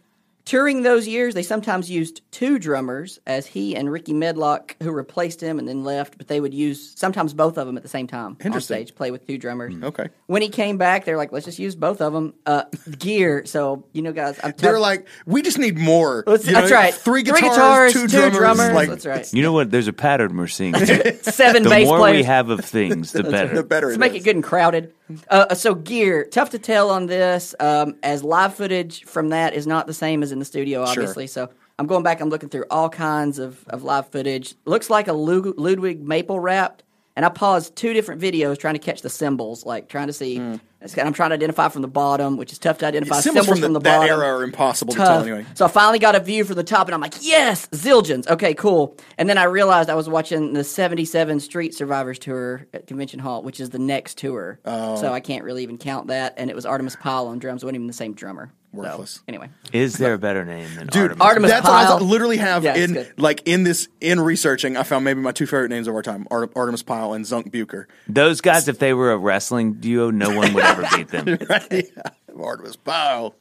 Touring those years, they sometimes used two drummers, as he and Rickey Medlocke, who replaced him and then left, but they would use sometimes both of them at the same time on stage, play with two drummers. Okay. When he came back, they're like, let's just use both of them. Uh, gear. So you know, guys, I'm They're like, we just need more. Let's- You know, that's right. Three Three guitars, guitars, two, two drummers. drummers, Like, that's right. You know what? There's a pattern we're seeing. seven the bass more players. we have of things, the better. The better Let's it make is. it good and crowded. Uh, so gear, tough to tell on this, um, as live footage from that is not the same as in the studio, obviously. So I'm going back. I'm looking through all kinds of, of live footage. Looks like a Lu- Ludwig maple wrapped, and I paused two different videos trying to catch the cymbals, like trying to see. And I'm trying to identify from the bottom, which is tough to identify. Cymbals from, the, the that bottom era are impossible to tell anyway. So I finally got a view from the top, and I'm like, yes, Zildjians. Okay, cool. And then I realized I was watching the 77 Street Survivors Tour at Convention Hall, which is the next tour. Oh. So I can't really even count that. And it was Artimus Pyle on drums. It wasn't even the same drummer. So, Worthless. anyway. Is there a better name than Dude, Artimus? Artimus that's what I literally have Yeah, in like in this in researching. I found maybe my two favorite names of our time: Ar- Artimus Pyle and Zunk Buker. Those guys, if they were a wrestling duo, no one would ever beat them. Right? yeah. Artimus Pyle.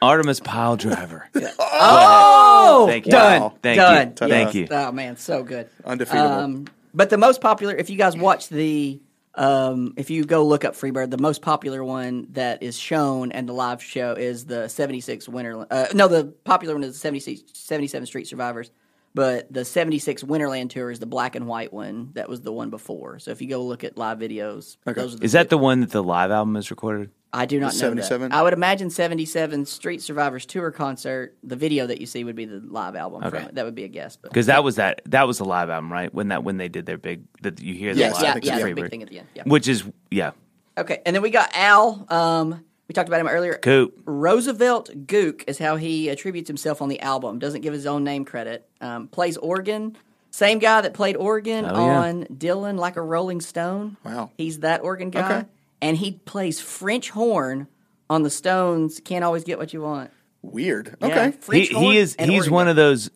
Artimus Pile Driver. Oh, Thank you. done, Wow. Thank done. you. Thank you. Oh man, so good, Undefeatable. Um, but the most popular, if you guys watch the, um, if you go look up Freebird, the most popular one that is shown and the live show is the 76 Winter. Uh, no, the popular one is the 76, 77 Street Survivors. But the 76 Winterland tour is the black and white one. That was the one before. So if you go look at live videos, those are the Is that the one that the live album is recorded? I do not know 77? that. I would imagine 77 Street Survivors tour concert. The video that you see would be the live album from Okay. it. That would be a guess. But Because that was that that was the live album, right? When that when they did their big that you hear the Yes, live I yeah, yeah, so. the Freebird. big thing at the end. Yeah. Which is yeah. Okay, and then we got Al. Um, we talked about him earlier. Coop. Roosevelt Gook is how he attributes himself on the album. Doesn't give his own name credit. Um, plays organ. Same guy that played organ Oh, yeah. on Dylan like a Rolling Stone. Wow. He's that organ guy. Okay. And he plays French horn on the Stones. Can't always get what you want. Weird. Yeah, Okay. He horn he is and he's organ one of those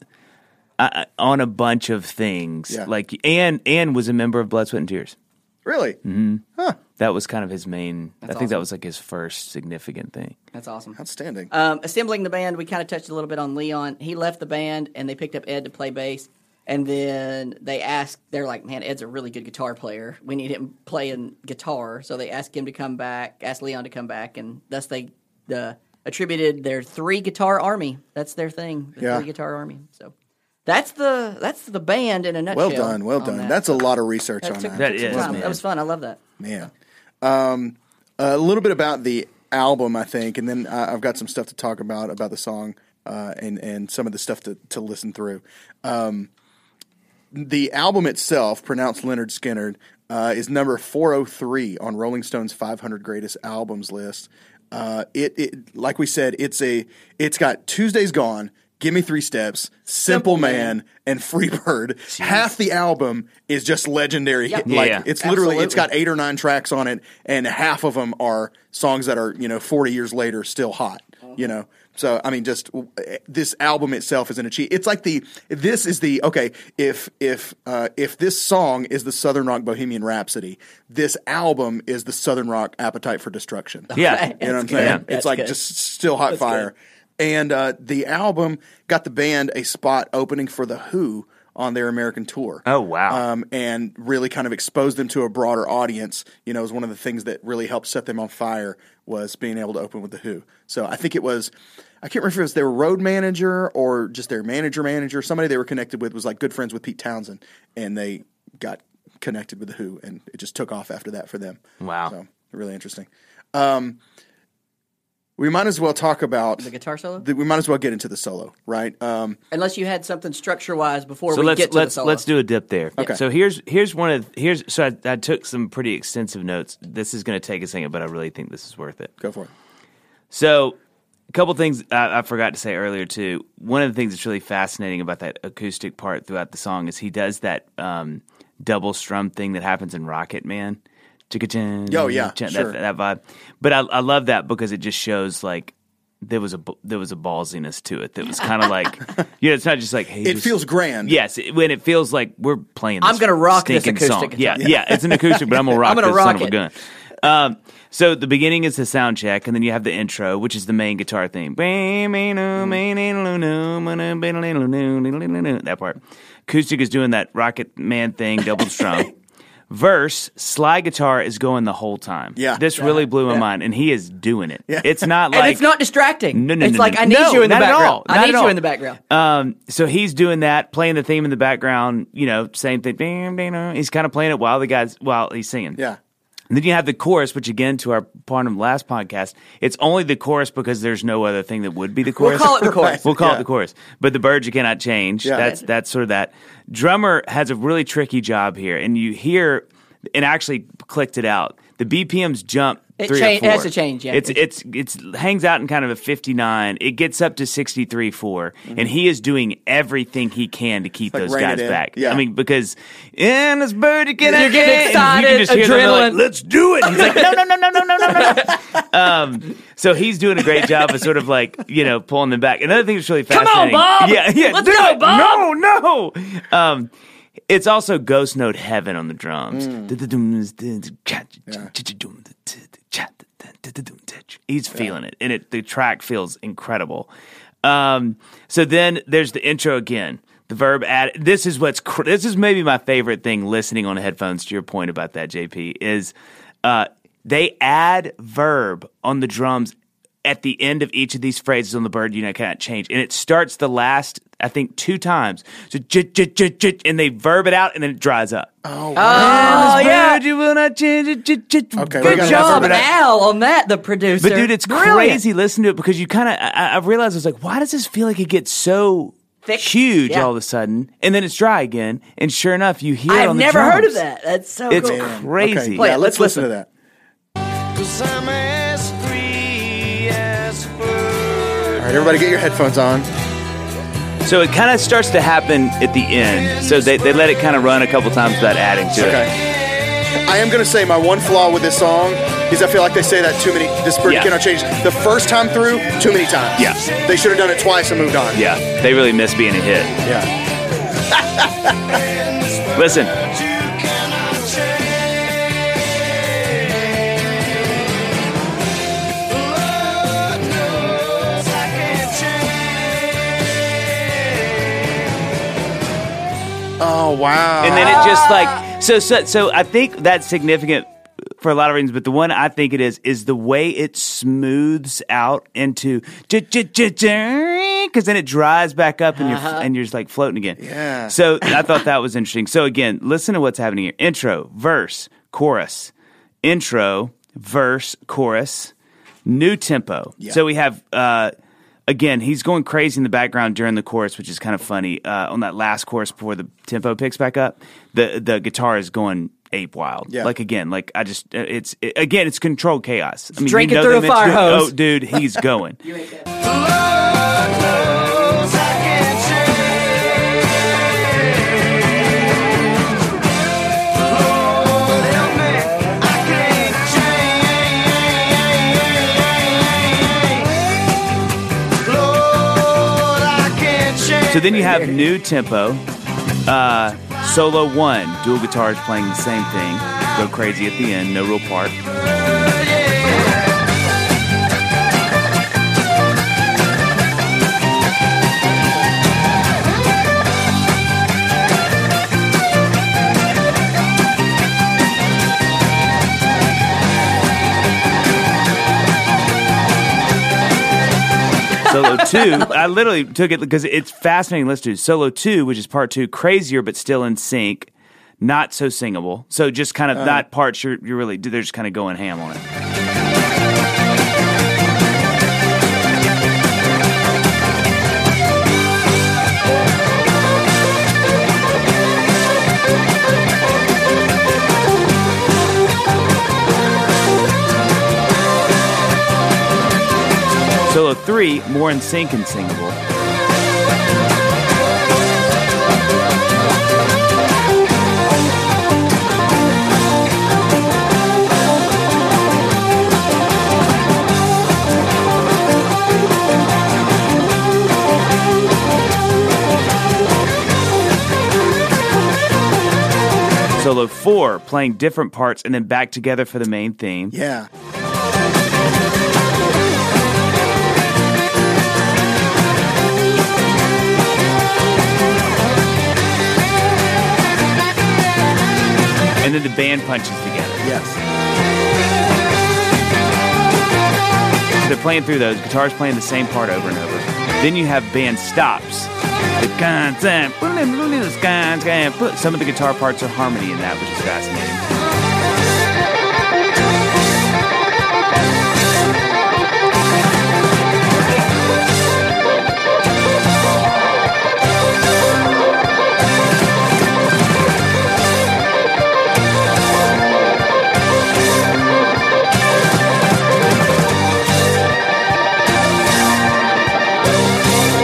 uh, on a bunch of things. Yeah. Like and and was a member of Blood, Sweat and Tears. Really? Mm-hmm. Huh. That was kind of his main. I think that was like his first significant thing. That's awesome. Outstanding. Um, assembling the band, we kind of touched a little bit on Leon. He left the band, and they picked up Ed to play bass. And then they asked, they're like, man, Ed's a really good guitar player. We need him playing guitar. So they asked him to come back, asked Leon to come back, and thus they uh, attributed their three guitar army. That's their thing, the Yeah. three guitar army. So that's the that's the band in a nutshell. well done. Well done. that. That's a lot of research That on took, that. That took some is, time. man. That was fun. I love that. Man. Um, a little bit about the album, I think, and then I, I've got some stuff to talk about about the song uh, and and some of the stuff to to listen through. Um, the album itself, pronounced Leonard Skinner, uh, is number 403 on Rolling Stone's 500 Greatest Albums list. Uh, it, it, like we said, it's a, it's got Tuesday's Gone, Give Me Three Steps, Simple, Man, and Free Freebird. Half the album is just legendary. Yep. Like Yeah. it's literally it's Absolutely. got eight or nine tracks on it, and half of them are songs that are you know forty years later still hot. You know, so I mean, just uh, this album itself is an achievement. It's like the this is the okay if if uh, if this song is the Southern Rock Bohemian Rhapsody, this album is the Southern Rock Appetite for Destruction. Yeah. You know what I'm That's saying? good. It's like good. just still hot fire. And uh, the album got the band a spot opening for the Who on their American tour. Oh, wow. Um, and really kind of exposed them to a broader audience. You know, it was one of the things that really helped set them on fire was being able to open with the Who. So I think it was. I can't remember if it was their road manager or just their manager manager. Somebody they were connected with was like good friends with Pete Townshend, and they got connected with the Who, and it just took off after that for them. Wow. So really interesting. Um, we might as well talk about The guitar solo? the- we might as well get into the solo, right? Um, Unless you had something structure wise before so we let's get to let's the solo. let's do a dip there. Okay. So here's here's one of here's so I, I took some pretty extensive notes. This is going to take a second, but I really think this is worth it. go for it. So, a couple things I, I forgot to say earlier too. One of the things that's really fascinating about that acoustic part throughout the song is he does that um, double strum thing that happens in Rocket Man. Oh, yeah, chin, sure. that, that vibe. But I, I love that because it just shows like there was a there was a ballsiness to it that was kind of like you know it's not just like hey It just- feels grand. Yes, it, when it feels like we're playing. This I'm gonna rock this acoustic song. guitar. Yeah, yeah, it's an acoustic, but I'm gonna rock I'm gonna this rock son of a it. gun. Um, so the beginning is the sound check, and then you have the intro, which is the main guitar theme. That part. Acoustic is doing that Rocket Man thing, double strum. Verse, slide guitar is going the whole time. Yeah. This really blew my mind, and he is doing it. Yeah. It's not and like it's not distracting. No, no, it's no, like no, I need no, you in the not at background. all. I need you all. in the background. Um, so he's doing that, playing the theme in the background. You know, same thing. Bam, bam, bam. He's kind of playing it while the guys while he's singing. Yeah. And then you have the chorus, which again, to our part of the last podcast, it's only the chorus because there's no other thing that would be the chorus. We'll call it the chorus. we'll call Yeah. it the chorus. But the birds you cannot change. Yeah. That's that's sort of that. Drummer has a really tricky job here, and you hear, and actually clicked it out. The BPMs jump. It three cha- it has to change, yeah. It's it's it's hangs out in kind of a 59. It gets up to 63 4 and he is doing everything he can to keep Mm-hmm. like those guys back. Yeah. I mean because in this bird you get You're getting excited, like, adrenaline. Let's do it. He's like no no no no no no no no. um so he's doing a great job of sort of like, you know, pulling them back. Another thing that's really fascinating. Come on. Bob! Yeah, yeah. Let's go, it. Bob! No, no. Um it's also Ghost Note Heaven on the drums. He's feeling it, and it the track feels incredible. Um, so then there's the intro again. The verb add. This is what's cr- this is maybe my favorite thing listening on headphones. To your point about that, JP is uh, they add verb on the drums at the end of each of these phrases on the bird you know cannot change and it starts the last i think two times so j- j- j- j- and they verb it out and then it dries up Oh oh yeah. Bird, you will not change it, j- j- Okay, Good job, verb it out. Al, on that. The producer. but dude it's Brilliant. crazy listen to it because you kind of I, I realized i was like why does this feel like it gets so Thick. huge Yeah. all of a sudden and then it's dry again and sure enough you hear I've on the never heard of that. That's so It's cool. crazy Okay, yeah, let's, let's listen to that. Everybody, get your headphones on. so it kind of starts to happen at the end so they, they let it kind of run a couple times without adding to it Okay. I am going to say my one flaw with this song is I feel like they say that too many. This bird Yeah. cannot change. The first time through, too many times. Yeah. They should have done it twice and moved on. Yeah, they really miss being a hit. Yeah. Listen, Oh wow. and then it just like so so so. I think that's significant for a lot of reasons, but the one I think it is is the way it smooths out into because then it dries back up and you're and you're just like floating again. Yeah. So I thought that was interesting. So again, listen to what's happening here: intro, verse, chorus, intro, verse, chorus, new tempo. So we have. uh Again, he's going crazy in the background during the chorus, which is kind of funny. Uh, on that last chorus before the tempo picks back up, the the guitar is going ape wild. Yeah. Like again, like I just uh, it's it, again it's controlled chaos. I mean, drinking you know through a fire hose. Oh, dude, he's going. So then you have new tempo. Uh, solo one, dual guitars playing the same thing. Go crazy at the end, no real part. Solo two, I literally took it because it's fascinating. Let's do solo two, which is part two, crazier but still in sync, not so singable. So just kind of uh-huh. that part, you're, you're really they're just kind of going ham on it. Solo three, more in sync and singable. Solo four, playing different parts and then back together for the main theme. Yeah. And then the band punches together. Yes. They're playing through those. Guitars playing the same part over and over. Then you have band stops. The concept. Some of the guitar parts are harmony in that, which is fascinating.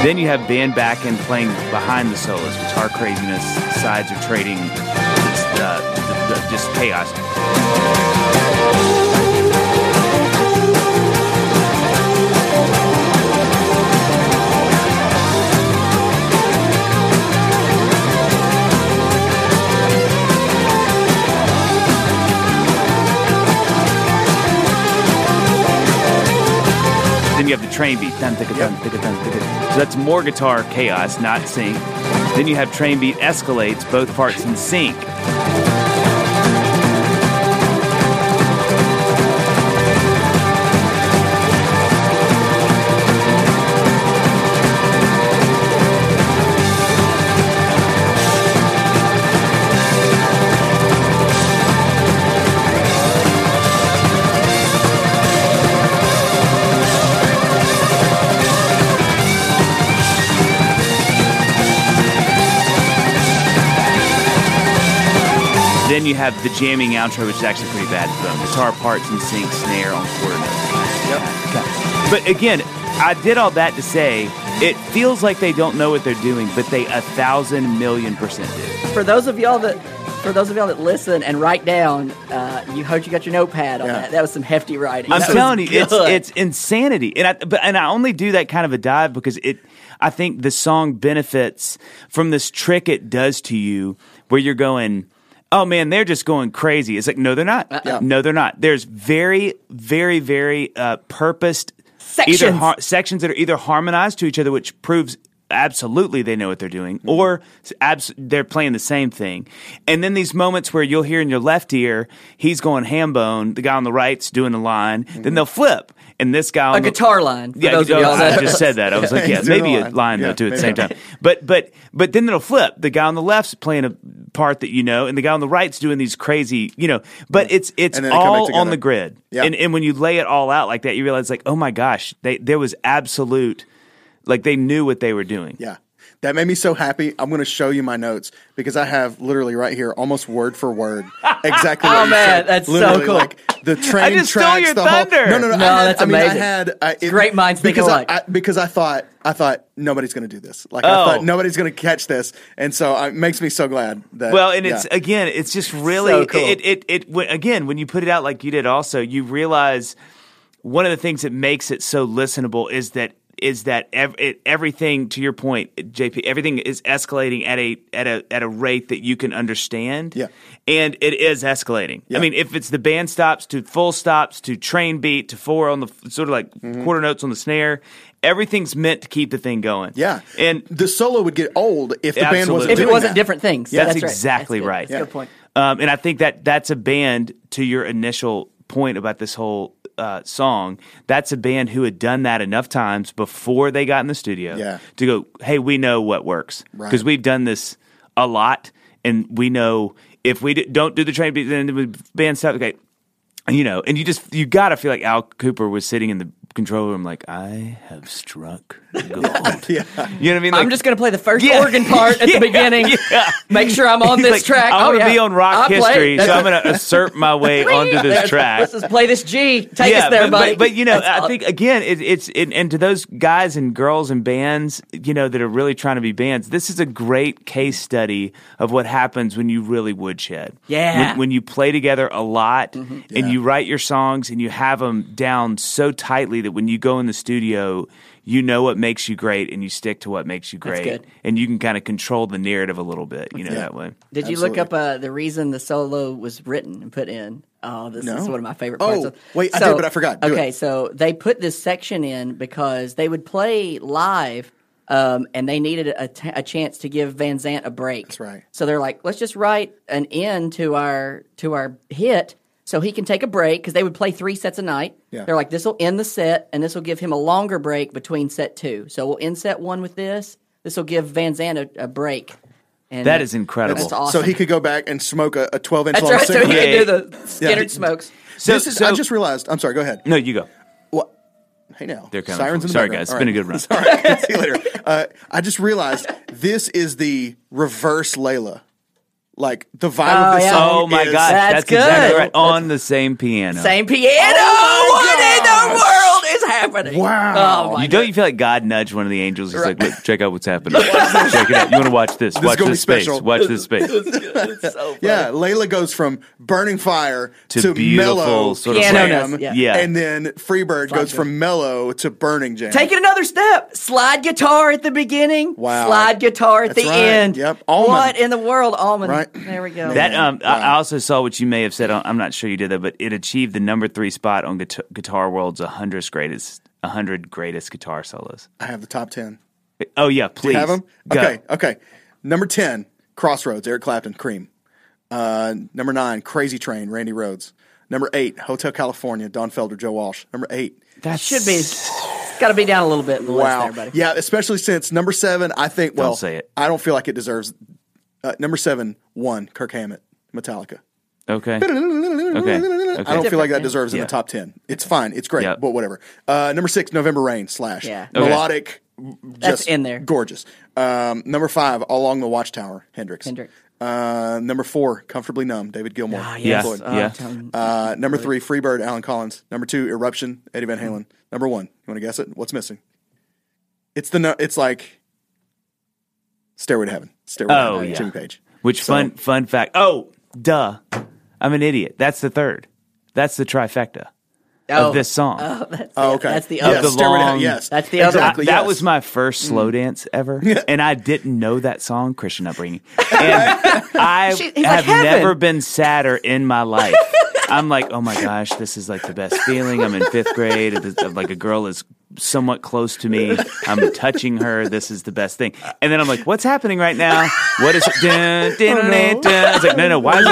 Then you have band back and playing behind the solos, guitar craziness, sides are trading, just, uh, just chaos. Then you have the train beat. Dun, ticka, dun, ticka, dun, ticka. So that's more guitar chaos, not sync. Then you have train beat escalates, both parts in sync. Then you have the jamming outro, which is actually pretty bad. Um, guitar parts and sync, snare on quarter notes. But again, I did all that to say it feels like they don't know what they're doing, but they a thousand million percent do. For those of y'all that for those of y'all that listen and write down, uh, you hope you got your notepad on Yeah. that. That was some hefty writing. I'm That telling you, it's it's insanity, and I but and I only do that kind of a dive because it. I think the song benefits from this trick it does to you, where you're going, "Oh man, they're just going crazy." It's like, no, they're not. Uh-uh. No, they're not. There's very, very, very uh, purposed Sections. either har- sections that are either harmonized to each other, which proves absolutely they know what they're doing, or abs- they're playing the same thing. And then these moments where you'll hear in your left ear, he's going ham bone, the guy on the right's doing the line, then they'll flip, and this guy on a the, guitar line. Yeah, those guitar- y'all I just said that. I was like, yeah, He's maybe a a line. line though Yeah, too at the same time. But but but then it'll flip. The guy on the left's playing a part that you know, and the guy on the right's doing these crazy, you know. But it's it's And then they come back all on the grid. Yeah. And and when you lay it all out like that, you realize like, oh my gosh, they there was absolute, like they knew what they were doing. Yeah. That made me so happy. I'm going to show you my notes because I have literally right here, almost word for word, exactly. Oh, man, said. that's so cool. Like the train just stole tracks, your the whole. No, no, no. No, I had, that's I mean, amazing. I had I, it- Great minds think alike. I, I, because I thought I thought nobody's going to do this. Like Oh. I thought nobody's going to catch this, and so uh, it makes me so glad that. Well, and it's again, it's just really So cool. it, it it when, again when you put it out like you did. Also, you realize one of the things that makes it so listenable is that is that ev- it, everything to your point, JP, everything is escalating at a at a at a rate that you can understand. Yeah. and it is escalating. Yeah. I mean, if it's the band stops to full stops to train beat to four on the sort of like Mm-hmm. quarter notes on the snare, everything's meant to keep the thing going. Yeah, and the solo would get old if the band wasn't. if it wasn't that. different things. That's right. exactly That's right. That's a good point. Um, and I think that that's a band to your initial point about this whole uh, song. That's a band who had done that enough times before they got in the studio Yeah. to go, hey, we know what works Right. because we've done this a lot, and we know if we d- don't do the train beat, then the band stuff. Okay, you know, and you just you gotta feel like Al Kooper was sitting in the control room, like I have struck gold. Yeah. You know what I mean? I'm just going to play the first Yeah. organ part at Yeah, the beginning. yeah. Make sure I'm on He's this like, track. I oh, want to yeah. be on rock I play. history, so I'm going to assert my way onto this track. Let's just play this G. Take us there, but, buddy. But, but, you know, That's I all- think again, it, it's it, and to those guys and girls and bands, you know, that are really trying to be bands, this is a great case study of what happens when you really woodshed. Yeah. when, when you play together a lot Mm-hmm. and you write your songs and you have them down so tightly that when you go in the studio. You know what makes you great, and you stick to what makes you great, good. and you can kind of control the narrative a little bit, you know, that way. Did you look up uh, the reason the solo was written and put in? Oh, this No. is one of my favorite Oh, parts. of- wait, I did, but I forgot. Do okay, it. so they put this section in because they would play live, um, and they needed a, t- a chance to give Van Zant a break. That's right. So they're like, let's just write an end to our to our hit, so he can take a break because they would play three sets a night. Yeah. They're like, this will end the set, and this will give him a longer break between set two. So we'll end set one with this. This will give Van Zant a, a break. And That is incredible. That's awesome. So he could go back and smoke a, a 12 inch That's long right. So he cigarette. can do the Skinner Yeah. smokes. So, this is, so- I just realized. I'm sorry. Go ahead. no, you go. What? Hey now, They're coming sirens for- in the sorry, background. guys. It's All been a good run. Sorry. See you later. Uh, I just realized this is the reverse Layla. Like the vibe Oh, of this yeah. song. Oh my is- gosh, That's that's, good. exactly right. On the same piano. Same oh, piano. Oh my what in the world is happening? Wow. Oh my You don't you feel like God nudged one of the angels? He's like, "Look, check out what's happening. check it out. You want to watch this? is watch gonna this be space. special. Watch this space. So. Yeah, Layla goes from burning fire To to, beautiful mellow sort of jam, yeah. Yeah. and then Freebird goes good. from mellow to burning jam. Take it another step. Slide guitar at the beginning. Wow. Slide guitar at That's the right. end. Yep. Allman. What in the world, almond? Right. There we go. That um, I, I also saw what you may have said. I'm not sure you did that, but it achieved the number three spot on Guitar, Guitar World's 100 greatest 100 greatest guitar solos. I have the top ten. Oh yeah, Do please you have them? Go. Okay, okay. Number ten, Crossroads, Eric Clapton, Cream. Uh, number nine, Crazy Train, Randy Rhoads. Number eight, Hotel California, Don Felder, Joe Walsh. Number eight. That should be. Got to be down a little bit in the Wow. list there, buddy. Yeah, especially since number seven, I think. Well, say it. I don't feel like it deserves. Uh, number seven, one, Kirk Hammett, Metallica. Okay. Okay. Okay. I don't feel like that yeah. deserves in the top ten. It's fine. It's great, Yeah. but whatever. Uh, number six, November Rain slash Yeah. Okay. melodic. That's just in there. Gorgeous. Um, number five, Along the Watchtower, Hendrix. Hendrix. Uh, number four, Comfortably Numb, David Gilmour. Ah, yes. Floyd. Oh, Yeah. Uh, number three, Freebird, Allen Collins. Number two, Eruption, Eddie Van Halen. Number one, you want to guess it? What's missing? It's the no, it's like Stairway to Heaven. Stairway Oh, to Heaven, yeah. Jimmy Page. Which So- fun fun fact? Oh, duh. I'm an idiot. That's the third. That's the trifecta Oh. of this song. Oh, that's, Oh, the, okay. that's the yes, other. the long- Heaven. Yes, That's the other- Exactly. that was my first slow Mm. dance ever, and I didn't know that song, Christian upbringing. And I She- have like never been sadder in my life. I'm like, oh my gosh, this is like the best feeling. I'm in fifth grade. Like a girl is somewhat close to me. I'm touching her. This is the best thing. And then I'm like, what's happening right now? What is it? Dun, dun, oh, dun, dun. I was like, no, no, why is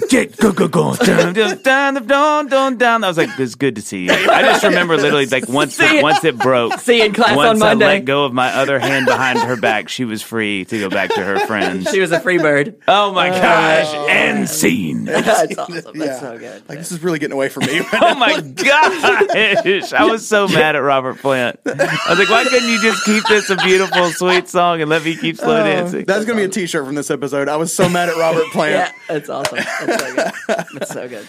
this? Go, go, go. Dun, dun, dun, dun, dun, dun. I was like, it's good to see you. I just remember literally like once See it, once it broke. See you in class once on I Monday. let go of my other hand behind her back, she was free to go back to her friends. She was a free bird. Oh my uh, gosh! And scene. That's awesome. That's Yeah. so good. Like this is really getting away from me. Oh my gosh! I was so mad at Robert Plant. I was like, why couldn't you just keep this a beautiful, sweet song and let me keep slow oh. dancing? That's gonna be a T-shirt from this episode. I was so mad at Robert Yeah, Plant. that's awesome. That's so good. That's so good.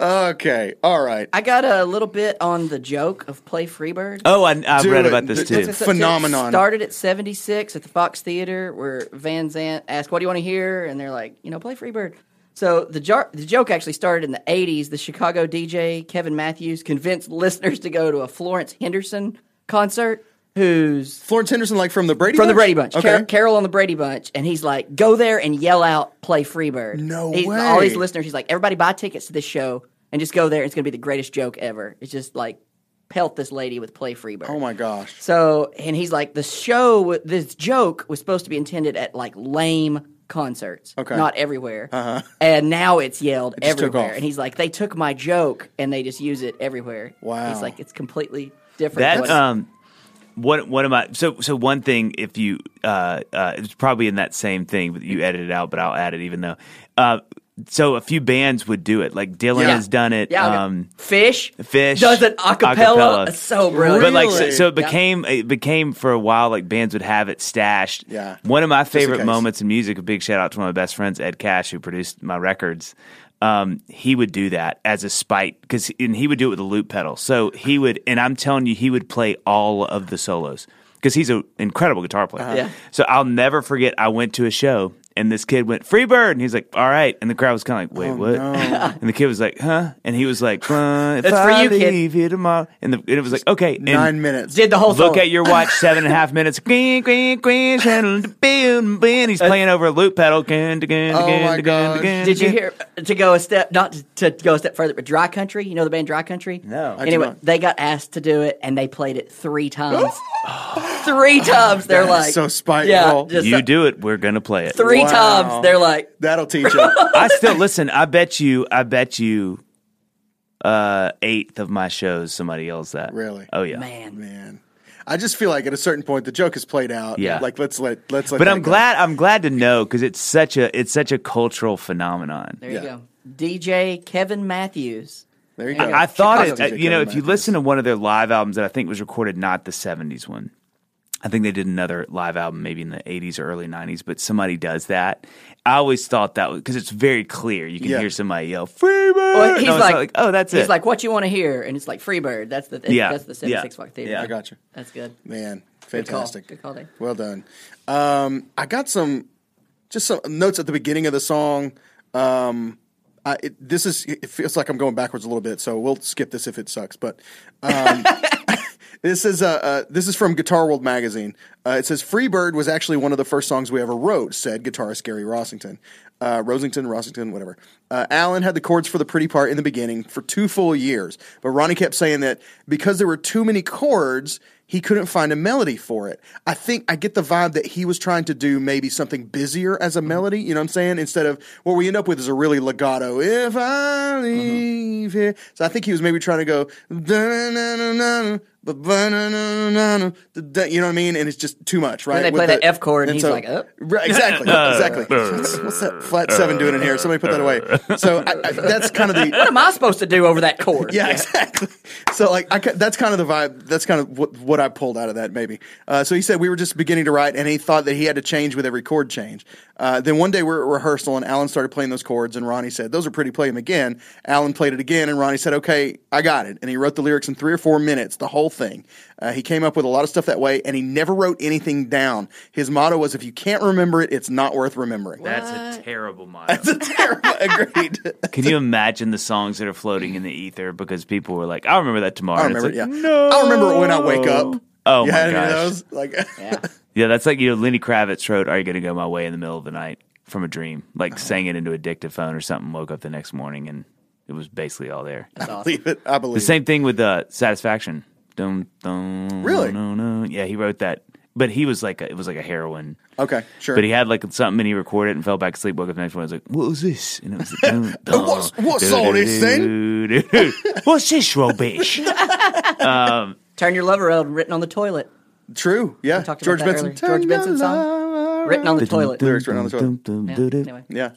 Okay, all right. I got a little bit on the joke of Play Freebird. Oh, I, I've read it. about this too. it's- phenomenon. Started at 76 at the Fox Theater where Van Zant asked, What do you want to hear? And they're like, You know, play Freebird. So the, jar- the joke actually started in the 80s. The Chicago DJ, Kevin Matthews, convinced listeners to go to a Florence Henderson concert. who's Florence Henderson, like from the Brady from the Brady Bunch. Okay. Car- Carol on the Brady Bunch, and he's like, "Go there and yell out, play Freebird." No He's- way. All these listeners, he's like, "Everybody buy tickets to this show and just go there. It's going to be the greatest joke ever." It's just like pelt this lady with play Freebird. oh my gosh. So, and he's like, the show, this joke was supposed to be intended at like lame concerts, Okay. not everywhere. Uh-huh. And now it's yelled just took everywhere. And he's like, they took my joke and they just use it everywhere. Wow. He's like, it's completely different. That um, one one of my so so one thing if you uh uh it's probably in that same thing, but you edit it out, but I'll add it even though uh so a few bands would do it. Like Dylan Yeah. has done it. yeah, okay. um, Phish, Phish does it a cappella. acapella. It's so brilliant. But like, so, so it Yeah. became it became for a while like bands would have it stashed. Yeah. One of my favorite case. moments in music. A big shout out to one of my best friends, Ed Cash, who produced my records. Um, he would do that as a spite because and he would do it with a loop pedal. So he would, and I'm telling you, he would play all of the solos because he's an incredible guitar player. Uh-huh. Yeah. So I'll never forget. I went to a show. And this kid went Freebird, and he's like, "All right," and the crowd was kind of like, "Wait, oh, what?" And the kid was like, "Huh?" And he was like, "If That's for I you, kid. leave here tomorrow," and, the, and it was like, "Okay." And Nine minutes. Did the whole Look song. at your watch, seven and a half minutes. Green, green, green, channel, boom, boom. He's playing over a loop pedal. Again, again, Oh again, my again, gosh. again, Did you hear to go a step not to, to go a step further, but Dry Country? You know the band Dry Country? No. Anyway, they got asked to do it, and they played it three times. three times. They're like so spiteful. Yeah, just You do it. We're gonna play it. three Wow. times. They're like, That'll teach you. I still listen. I bet you. I bet you. Uh, eighth of my shows, somebody yells that. Really? Oh yeah. man. Man. I just feel like at a certain point the joke is played out. Yeah. Like let's let let's let But that I'm go. glad. I'm glad to know because it's such a it's such a cultural phenomenon. There Yeah. you go. DJ Kevin Matthews. There you go. you I thought Chicago it. DJ uh, you know, Kevin if you Matthews. listen to one of their live albums that I think was recorded not the '70s one, I think they did another live album maybe in the '80s or early '90s. But somebody does that. I always thought that was because it's very clear. You can Yeah. hear somebody yell "Freebird." Well, he's And I was like, "Oh, that's he's it." He's like, what you want to hear? And it's like Freebird. That's the Yeah. that's the 76 Yeah. Fox Theater. Yeah. I got you. That's good. Man, Good call. fantastic. Good call, Dave. Well done. Um, I got some just some notes at the beginning of the song. Um, I, it, this is it feels like I'm going backwards a little bit, so we'll skip this if it sucks. But um, this is uh, uh, this is from Guitar World magazine. Uh, it says "Freebird" was actually one of the first songs we ever wrote," said guitarist Gary Rossington. Uh, Rosington, Rossington, whatever. Uh, Allen had the chords for the pretty part in the beginning for two full years, but Ronnie kept saying that because there were too many chords, he couldn't find a melody for it. I think I get the vibe that he was trying to do maybe something busier as a melody, you know what I'm saying? Instead of what we end up with is a really legato, if I leave here. So I think he was maybe trying to go, "Da-na-na-na-na, ba-ba-na-na-na-na, da-da," you know what I mean? And it's just too much, right? they With play that F chord and he's so- like, "Oh." Right, exactly, exactly. What's, what's that flat seven doing in here? Somebody put that away. So I, I, that's kind of the What am I supposed to do over that chord? yeah, exactly. So like, I, that's kind of the vibe. That's kind of what, what I pulled out of that, maybe. Uh, so he said we were just beginning to write, and he thought that he had to change with every chord change. Uh, then one day we're at rehearsal, and Allen started playing those chords, and Ronnie said, "Those are pretty. Play them again." Allen played it again, and Ronnie said, "Okay, I got it." And he wrote the lyrics in three or four minutes, the whole thing. Uh, he came up with a lot of stuff that way, and he never wrote anything down. His motto was, "If you can't remember it, it's not worth remembering." That's a terrible motto. That's a terrible. agreed. Can you imagine the songs that are floating in the ether because people were like, "I'll remember that tomorrow." I And it's remember. like, yeah, No. I remember it when I wake up. Oh you my had any gosh. of those? Like, Yeah. Yeah, that's like you know Lenny Kravitz wrote "Are You Going to Go My Way" in the middle of the night from a dream, like sang it into a dictaphone or something. Woke up the next morning and it was basically all there. That's I believe it. I believe The same thing with uh, "Satisfaction." Dun, dun, Really? No, no. Yeah, he wrote that, but he was like a, it was like a heroin. Okay, sure. But he had like something and he recorded it and fell back asleep. Woke up the next morning. I was like, "What was this?" And it was like, dun, dun, What's- what's all this thing? What's this rubbish? Um, Turn your lover around written on the toilet. True. Yeah. talked about George Benson. George Benson song? Written on the toilet. Lyrics written on the toilet. Yeah. Anyway. Yeah.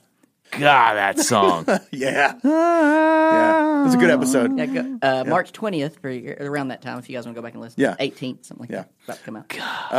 God, that song. Yeah. Yeah. It's a good episode. Yeah, go, uh, March 20th, for your- around that time, if you guys want to go back and listen. Yeah. 18th, something like Yeah. that. About to come out.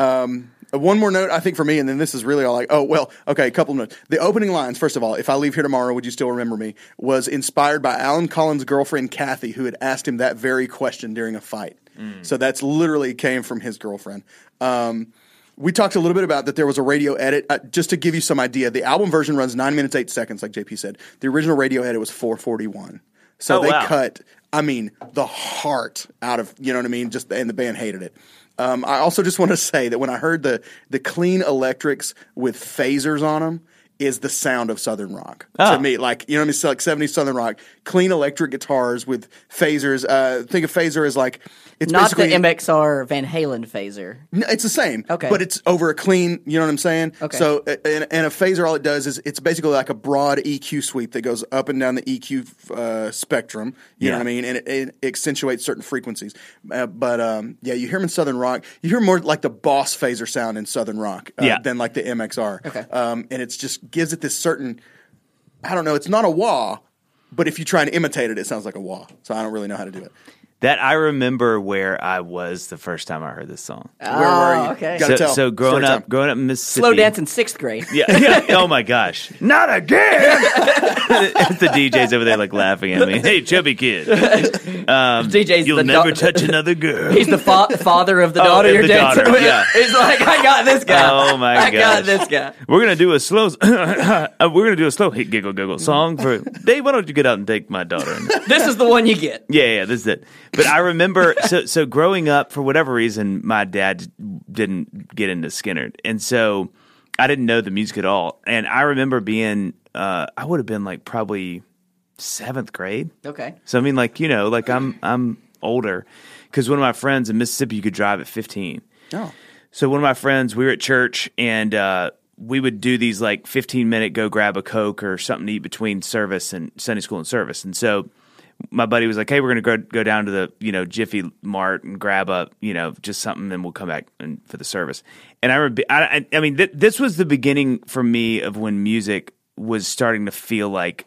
Uh, One more note, I think, for me, and then this is really all like, oh, well, okay, a couple of notes. The opening lines, first of all, if I leave here tomorrow, would you still remember me? Was inspired by Allen Collins' girlfriend, Kathy, who had asked him that very question during a fight. So that's literally came from his girlfriend. Um, we talked a little bit about that there was a radio edit. Uh, just to give you some idea, the album version runs nine minutes, eight seconds, like JP said. The original radio edit was 441. So Oh, they wow. cut, I mean, the heart out of, you know what I mean? Just, and the band hated it. Um, I also just want to say that when I heard the the clean electrics with phasers on them is the sound of Southern rock Oh. to me. Like you know what I mean? So like seventies Southern rock, clean electric guitars with phasers. Uh, think of phaser as like it's Not the MXR Van Halen phaser. No, it's the same. Okay. But it's over a clean, you know what I'm saying? Okay. So, and, and a phaser, all it does is it's basically like a broad EQ sweep that goes up and down the EQ uh, spectrum. You know what I mean? And it, it accentuates certain frequencies. Uh, but um, yeah, you hear them in Southern Rock. You hear more like the boss phaser sound in Southern Rock uh, Yeah. than like the MXR. Okay. Um, and it's just gives it this certain, I don't know, it's not a wah, but if you try and imitate it, it sounds like a wah. So I don't really know how to do it. That I remember where I was the first time I heard this song. Where were you? Oh, okay. So, so growing Story up, time. growing up in Mississippi, Slow dance in sixth grade. Yeah, yeah. Oh my gosh. Not again. the DJ's over there like laughing at me. Hey, chubby kid. DJ's You'll the never da- touch another girl. He's the fa- father of the Oh, daughter of you're the dancing daughter, with. yeah. He's like, I got this guy. Oh, my god! I got this guy. We're gonna do a slow. uh, we're gonna do a slow hit giggle giggle song for Dave. Why don't you get out and take my daughter? And, This is the one you get. yeah, yeah, this is it. But I remember so so growing up for whatever reason, my dad didn't get into Skynyrd, and so I didn't know the music at all. And I remember being, uh, I would have been like probably seventh grade. Okay. So I mean, like you know, like I'm I'm older because one of my friends in Mississippi you could drive at 15. Oh. So one of my friends, we were at church and uh, we would do these like 15 minute go grab a coke or something to eat between service and Sunday school and service. And so my buddy was like, "Hey, we're gonna go go down to the you know Jiffy Mart and grab up you know just something, and we'll come back and, for the service." And I remember, I, I, I mean, th- this was the beginning for me of when music was starting to feel like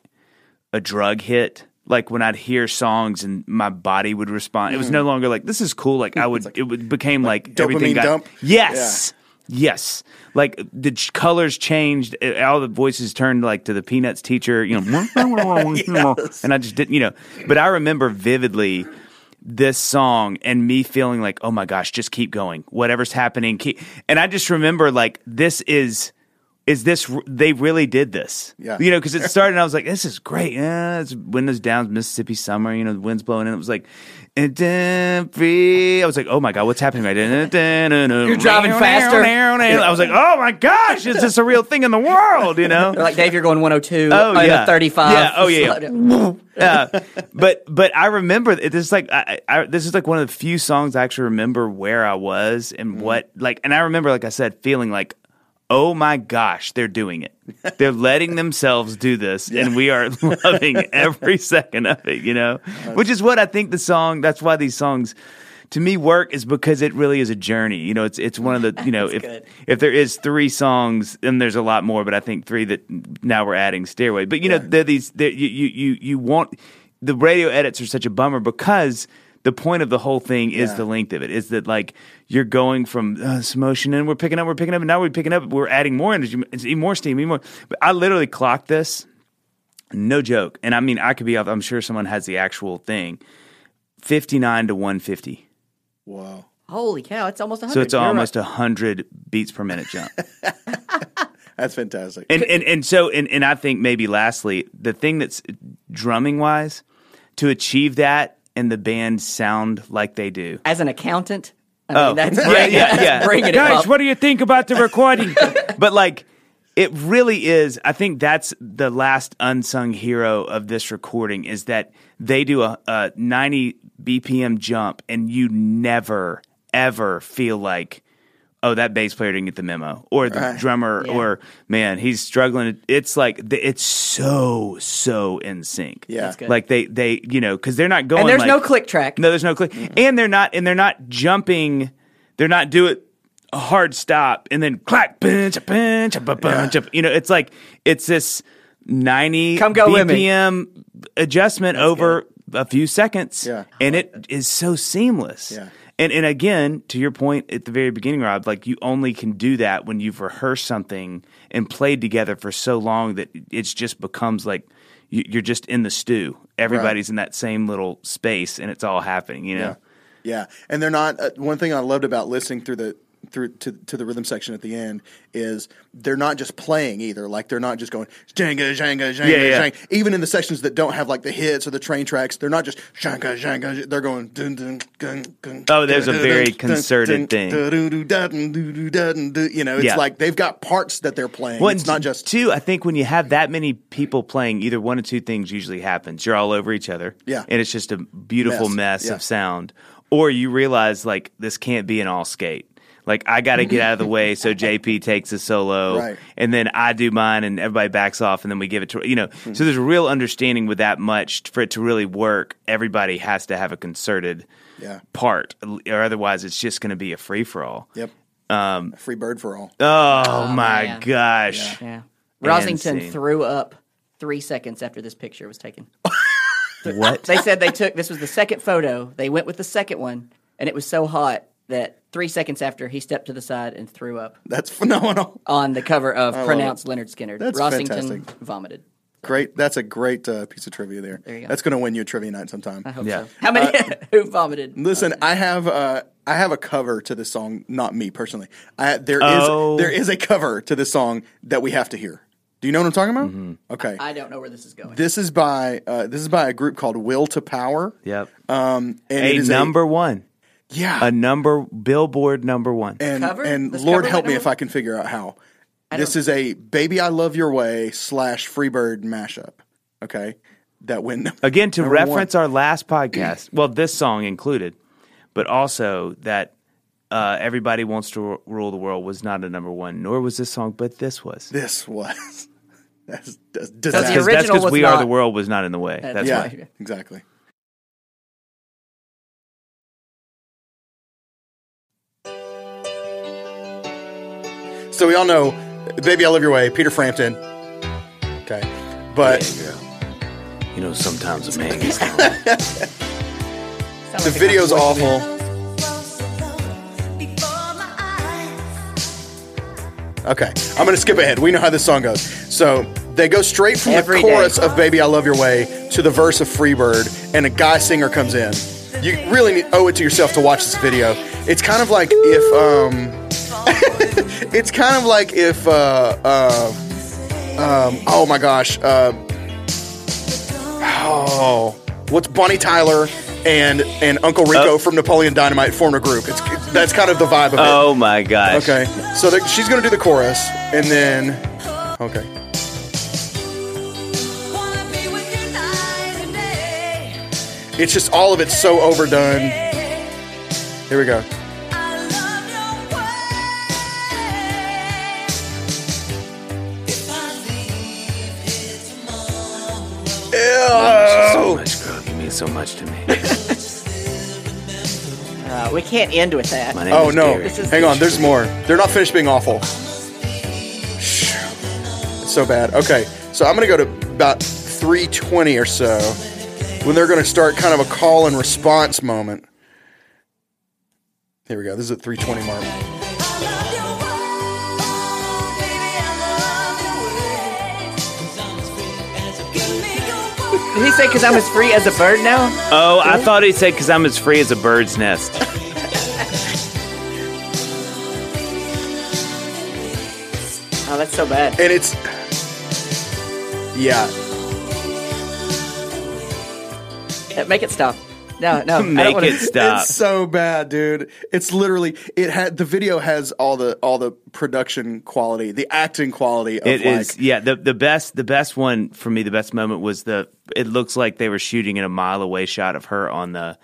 a drug hit. Like when I'd hear songs and my body would respond. It was mm. no longer like this is cool. Like I would, it would became like, everything dopamine got dump? yes, yes. Like the ch- colors changed. uh, All the voices turned like to the Peanuts teacher. You know, and I just didn't. You know, but I remember vividly this song and me feeling like, oh my gosh, just keep going. Whatever's happening, keep. And I just remember like this is. Is this they really did this? Yeah. you know, because it started. and I was like, "This is great." Yeah, it's windows down, Mississippi summer. You know, the wind's blowing, and it was like, free. I was like, "Oh my god, what's happening?" Right? You're driving faster. I was like, "Oh my gosh, is this a real thing in the world?" You know? Like, Dave, you're going 102. Oh, yeah. 35. Yeah, oh, yeah, Slow down. uh, but but I remember this is like I, I, this is like one of the few songs I actually remember where I was and what like and I remember like I said feeling like oh my gosh they're doing it. They're letting themselves do this and we are loving every second of it you know? Which is what I think the song that's why these songs to me work is because it really is a journey. You know it's it's one of the you know if good. if there is three songs and there's a lot more but i think three that now we're adding stairway. But you know they're these they're, you you you want the radio edits are such a bummer because the point of the whole thing is Yeah. the length of it is that like you're going from uh, this motion and we're picking up we're picking up and now we're picking up we're adding more energy it's even more steam even more but i literally clocked this no joke and i mean i could be off i'm sure someone has the actual thing 59 to 150 Wow. Holy cow, it's almost 100. so it's You're almost right. a 100 beats per minute jump That's fantastic. and and and so and, and I think maybe lastly the thing that's drumming wise to achieve that and the band sound like they do. As an accountant, I Oh mean, that's yeah, bringing, yeah, that's yeah. bringing it Guys, up. what do you think about the recording? but like, it really is. I think that's the last unsung hero of this recording is that they do a, a 90 BPM jump, and you never ever feel like. Oh, that bass player didn't get the memo, or the drummer, Yeah. or man, he's struggling. It's like it's so so in sync. Yeah. That's good. like they they you know because they're not going. and there's like- no click track. no, there's no click, and they're not, and they're not jumping. They're not do it a hard stop and then clack, punch, a punch, a punch. a- You know, it's like it's this ninety Come go. BPM adjustment over a few seconds, Yeah. and it is so seamless. Yeah. And and again, to your point at the very beginning, Rob, like you only can do that when you've rehearsed something and played together for so long that it's just becomes like you- you're just in the stew. Everybody's in that same little space, and it's all happening. You know. Yeah. Yeah. And they're not, uh, one thing I loved about listening through the, through to to the rhythm section at the end is they're not just playing either. Like they're not just going Jenga, Jenga, Jenga, Yeah, yeah. Jenga. Even in the sections that don't have like the hits or the train tracks, they're not just Jenga, Jenga. They're going. Dun, dun, dun, dun, Oh, there's a very dun, concerted dun, thing. dun, dun, dun, dun, dun, dun, dun. You know, it's Yeah. like they've got parts that they're playing. Well, it's not just two. I think when you have that many people playing, either one or two things usually happens. You're all over each other, Yeah. and it's just a beautiful Mess, mess, yeah. of sound. Or you realize like this can't be an all skate. Like I got to get out of the way so JP takes a solo, Right. and then I do mine, and everybody backs off, and then we give it to you know. Mm-hmm. So there's a real understanding with that much for it to really work. Everybody has to have a concerted Yeah. part, or otherwise it's just going to be a free for all. Yep. Um, Free bird for all. Oh, my man. gosh! Yeah. Rosington Insane. threw up three seconds after this picture was taken. What? They said they took this was the second photo. They went with the second one, and it was so hot that three seconds after he stepped to the side and threw up That's phenomenal. on the cover of love Pronounced Leonard Skinner. That's Rossington fantastic. vomited. Great. That's a great uh, piece of trivia there. There you go. That's going to win you a trivia night sometime. I hope Yeah. so. How many who vomited? Listen, I have uh, I have a cover to this song. Not me personally. I, there is Oh. there is a cover to this song that we have to hear. Do you know what I'm talking about? Mm-hmm. Okay. I don't know where this is going. this is by uh, this is by a group called Will to Power. Yep. Um, and a it is number one, yeah, a number Billboard number one. and Cover? and This Lord cover help me if I can figure out how. This is a "Baby I Love Your Way" slash Freebird mashup. Okay, that win Again, to number one. reference our last podcast, well, this song included, but also that uh, "Everybody Wants to Ru- Rule the World" was not a number one, nor was this song, but this was. This was that's, that's the disaster. Because that's original because was "We Are the World" was not in the way. That's That's yeah, why. right. exactly. So we all know, "Baby, I Love Your Way," Peter Frampton. Okay, but You know, sometimes a man gets down. The video's awful. Okay, I'm gonna skip ahead. We know how this song goes. So they go straight from Every the day. chorus of "Baby, I Love Your Way" to the verse of "Freebird," and a guy singer comes in. You really need, owe it to yourself to watch this video. It's kind of like if, um, it's kind of like if, uh, uh, um, oh my gosh, uh, oh, what's Bonnie Tyler and and Uncle Rico from Napoleon Dynamite formed a group. It's that's kind of the vibe of it. oh my gosh! Okay, so the, she's gonna do the chorus, and then okay, it's just all of it's so overdone. Here we go. So much, girl. You mean so much to me. Uh, we can't end with that. My name Oh is no! Gary. This is- Hang on, there's more. They're not finished being awful. It's so bad. Okay, so I'm gonna go to about 320 or so when they're gonna start kind of a call and response moment. Here we go. This is at 320 mark. Did he say because I'm as free as a bird now? Oh, I thought he said because I'm as free as a bird's nest. Oh, that's so bad. And it's yeah. Make it stop. No, no. Make wanna- it stop. It's so bad, dude. It's literally it had the video has all the all the production quality, the acting quality of It like is, yeah. The the best the best one for me, the best moment was the. It looks like they were shooting in a mile away shot of her on the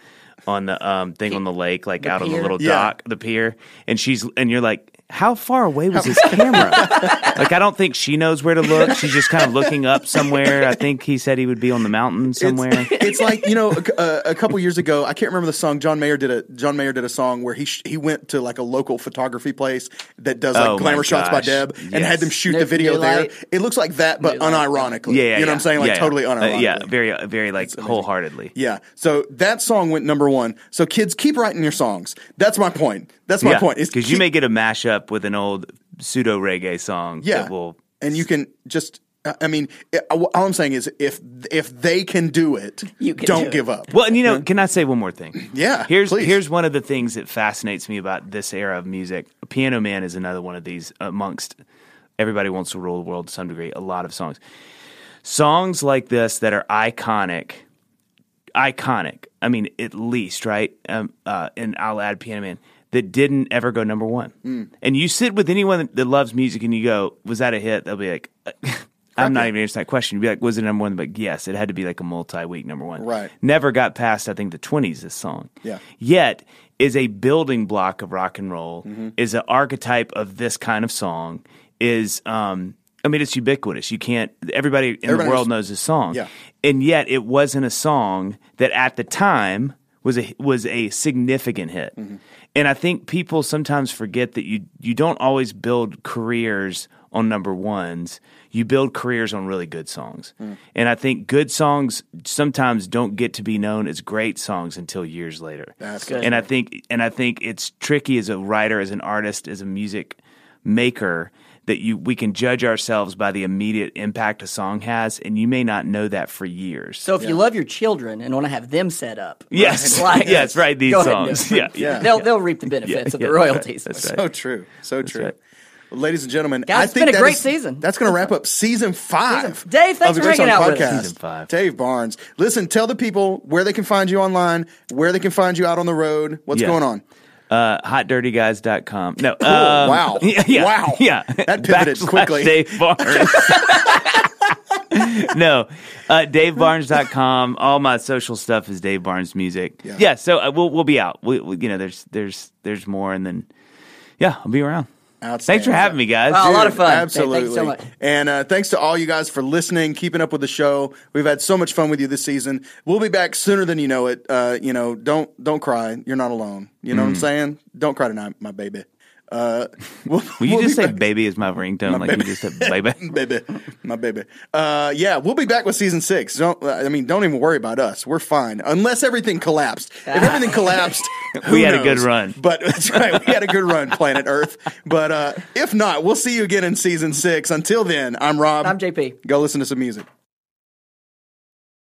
on the um thing on the lake, like out on the pier? little Yeah. dock, the pier, and she's and you're like, how far away was his camera? like I don't think she knows where to look. She's just kind of looking up somewhere. I think he said he would be on the mountain somewhere. It's, it's like you know, a, a couple years ago, I can't remember the song. John Mayer did a John Mayer did a song where he sh- he went to like a local photography place that does like Oh, glamour shots by gosh. Deb and had them shoot New- the video there. It looks like that, but New unironically. yeah, yeah, you know what I'm saying? Like Yeah, yeah. totally Uh, unironically. yeah, very, uh, very like wholeheartedly. Yeah. So that song went number one. So kids, keep writing your songs. That's my point. That's my point. is because you may get a mashup with an old pseudo reggae song. yeah, that will and you can just I mean, all I'm saying is if if they can do it, You can don't do it. give up. Well, and you know, can I say one more thing? Yeah, Here's please. here's one of the things that fascinates me about this era of music. Piano Man is another one of these amongst everybody wants to rule the world to some degree. A lot of songs, songs like this that are iconic, iconic. I mean, at least right. Um, uh, and I'll add Piano Man that didn't ever go number one. Hmm. And you sit with anyone that, loves music and you go, "Was that a hit?" They'll be like. I'm not even answering that question. You'd be like, was it number one? Like, yes, it had to be like a multi-week number one. Right. Never got past, I think, the 20s, this song. Yeah. Yet is a building block of rock and roll, Mm-hmm. is an archetype of this kind of song, is, um, I mean, it's ubiquitous. You can't, everybody in Everybody the world knows- knows this song. Yeah. And yet it wasn't a song that at the time was a, was a significant hit. Mm-hmm. And I think people sometimes forget that you, you don't always build careers on number ones. You build careers on really good songs. Mm. And I think good songs sometimes don't get to be known as great songs until years later. That's good. And I think and I think it's tricky as a writer, as an artist, as a music maker that you we can judge ourselves by the immediate impact a song has, and you may not know that for years. So if you love your children and want to have them set up, yes, like- yes, right. These Go ahead songs, yeah, Yeah. they'll they'll reap the benefits Yeah, of yeah, the that's royalties. right, that's right. So true. So true. right. Well, ladies and gentlemen, Guys, I it's think been a great is- season. That's going to wrap up season five. Season- Dave, thanks of for Great hanging Song out with us. Podcast. Season five. Dave Barnes. Listen, tell the people where they can find you online, where they can find you out on the road. What's Yeah. going on? Uh, hotdirtyguys.com. No, um, wow. Yeah, yeah, Wow. Yeah. That pivoted Backslash quickly. Dave Barnes. no, uh, DaveBarnes.com. All my social stuff is Dave Barnes Music. Yeah. so uh, we'll we'll be out. We, we, you know, there's there's there's more, and then yeah, I'll be around. Thanks for having me, guys. Wow, a lot of fun. Hey, Absolutely. thanks so much. And uh, thanks to all you guys for listening, keeping up with the show. We've had so much fun with you this season. We'll be back sooner than you know it. Uh, you know, don't don't cry. You're not alone. You know what Mm. I'm saying? Don't cry tonight, my baby. Uh, we'll, Will you we'll just say back- "baby" is my ringtone? like baby. you just said "baby." baby, my baby. Uh, yeah, we'll be back with season six. Don't I mean? Don't even worry about us. We're fine unless everything collapsed. If everything collapsed, who We had a good run. But that's right. We had a good run, planet Earth. But uh, if not, we'll see you again in season six. Until then, I'm Rob. I'm JP. Go listen to some music.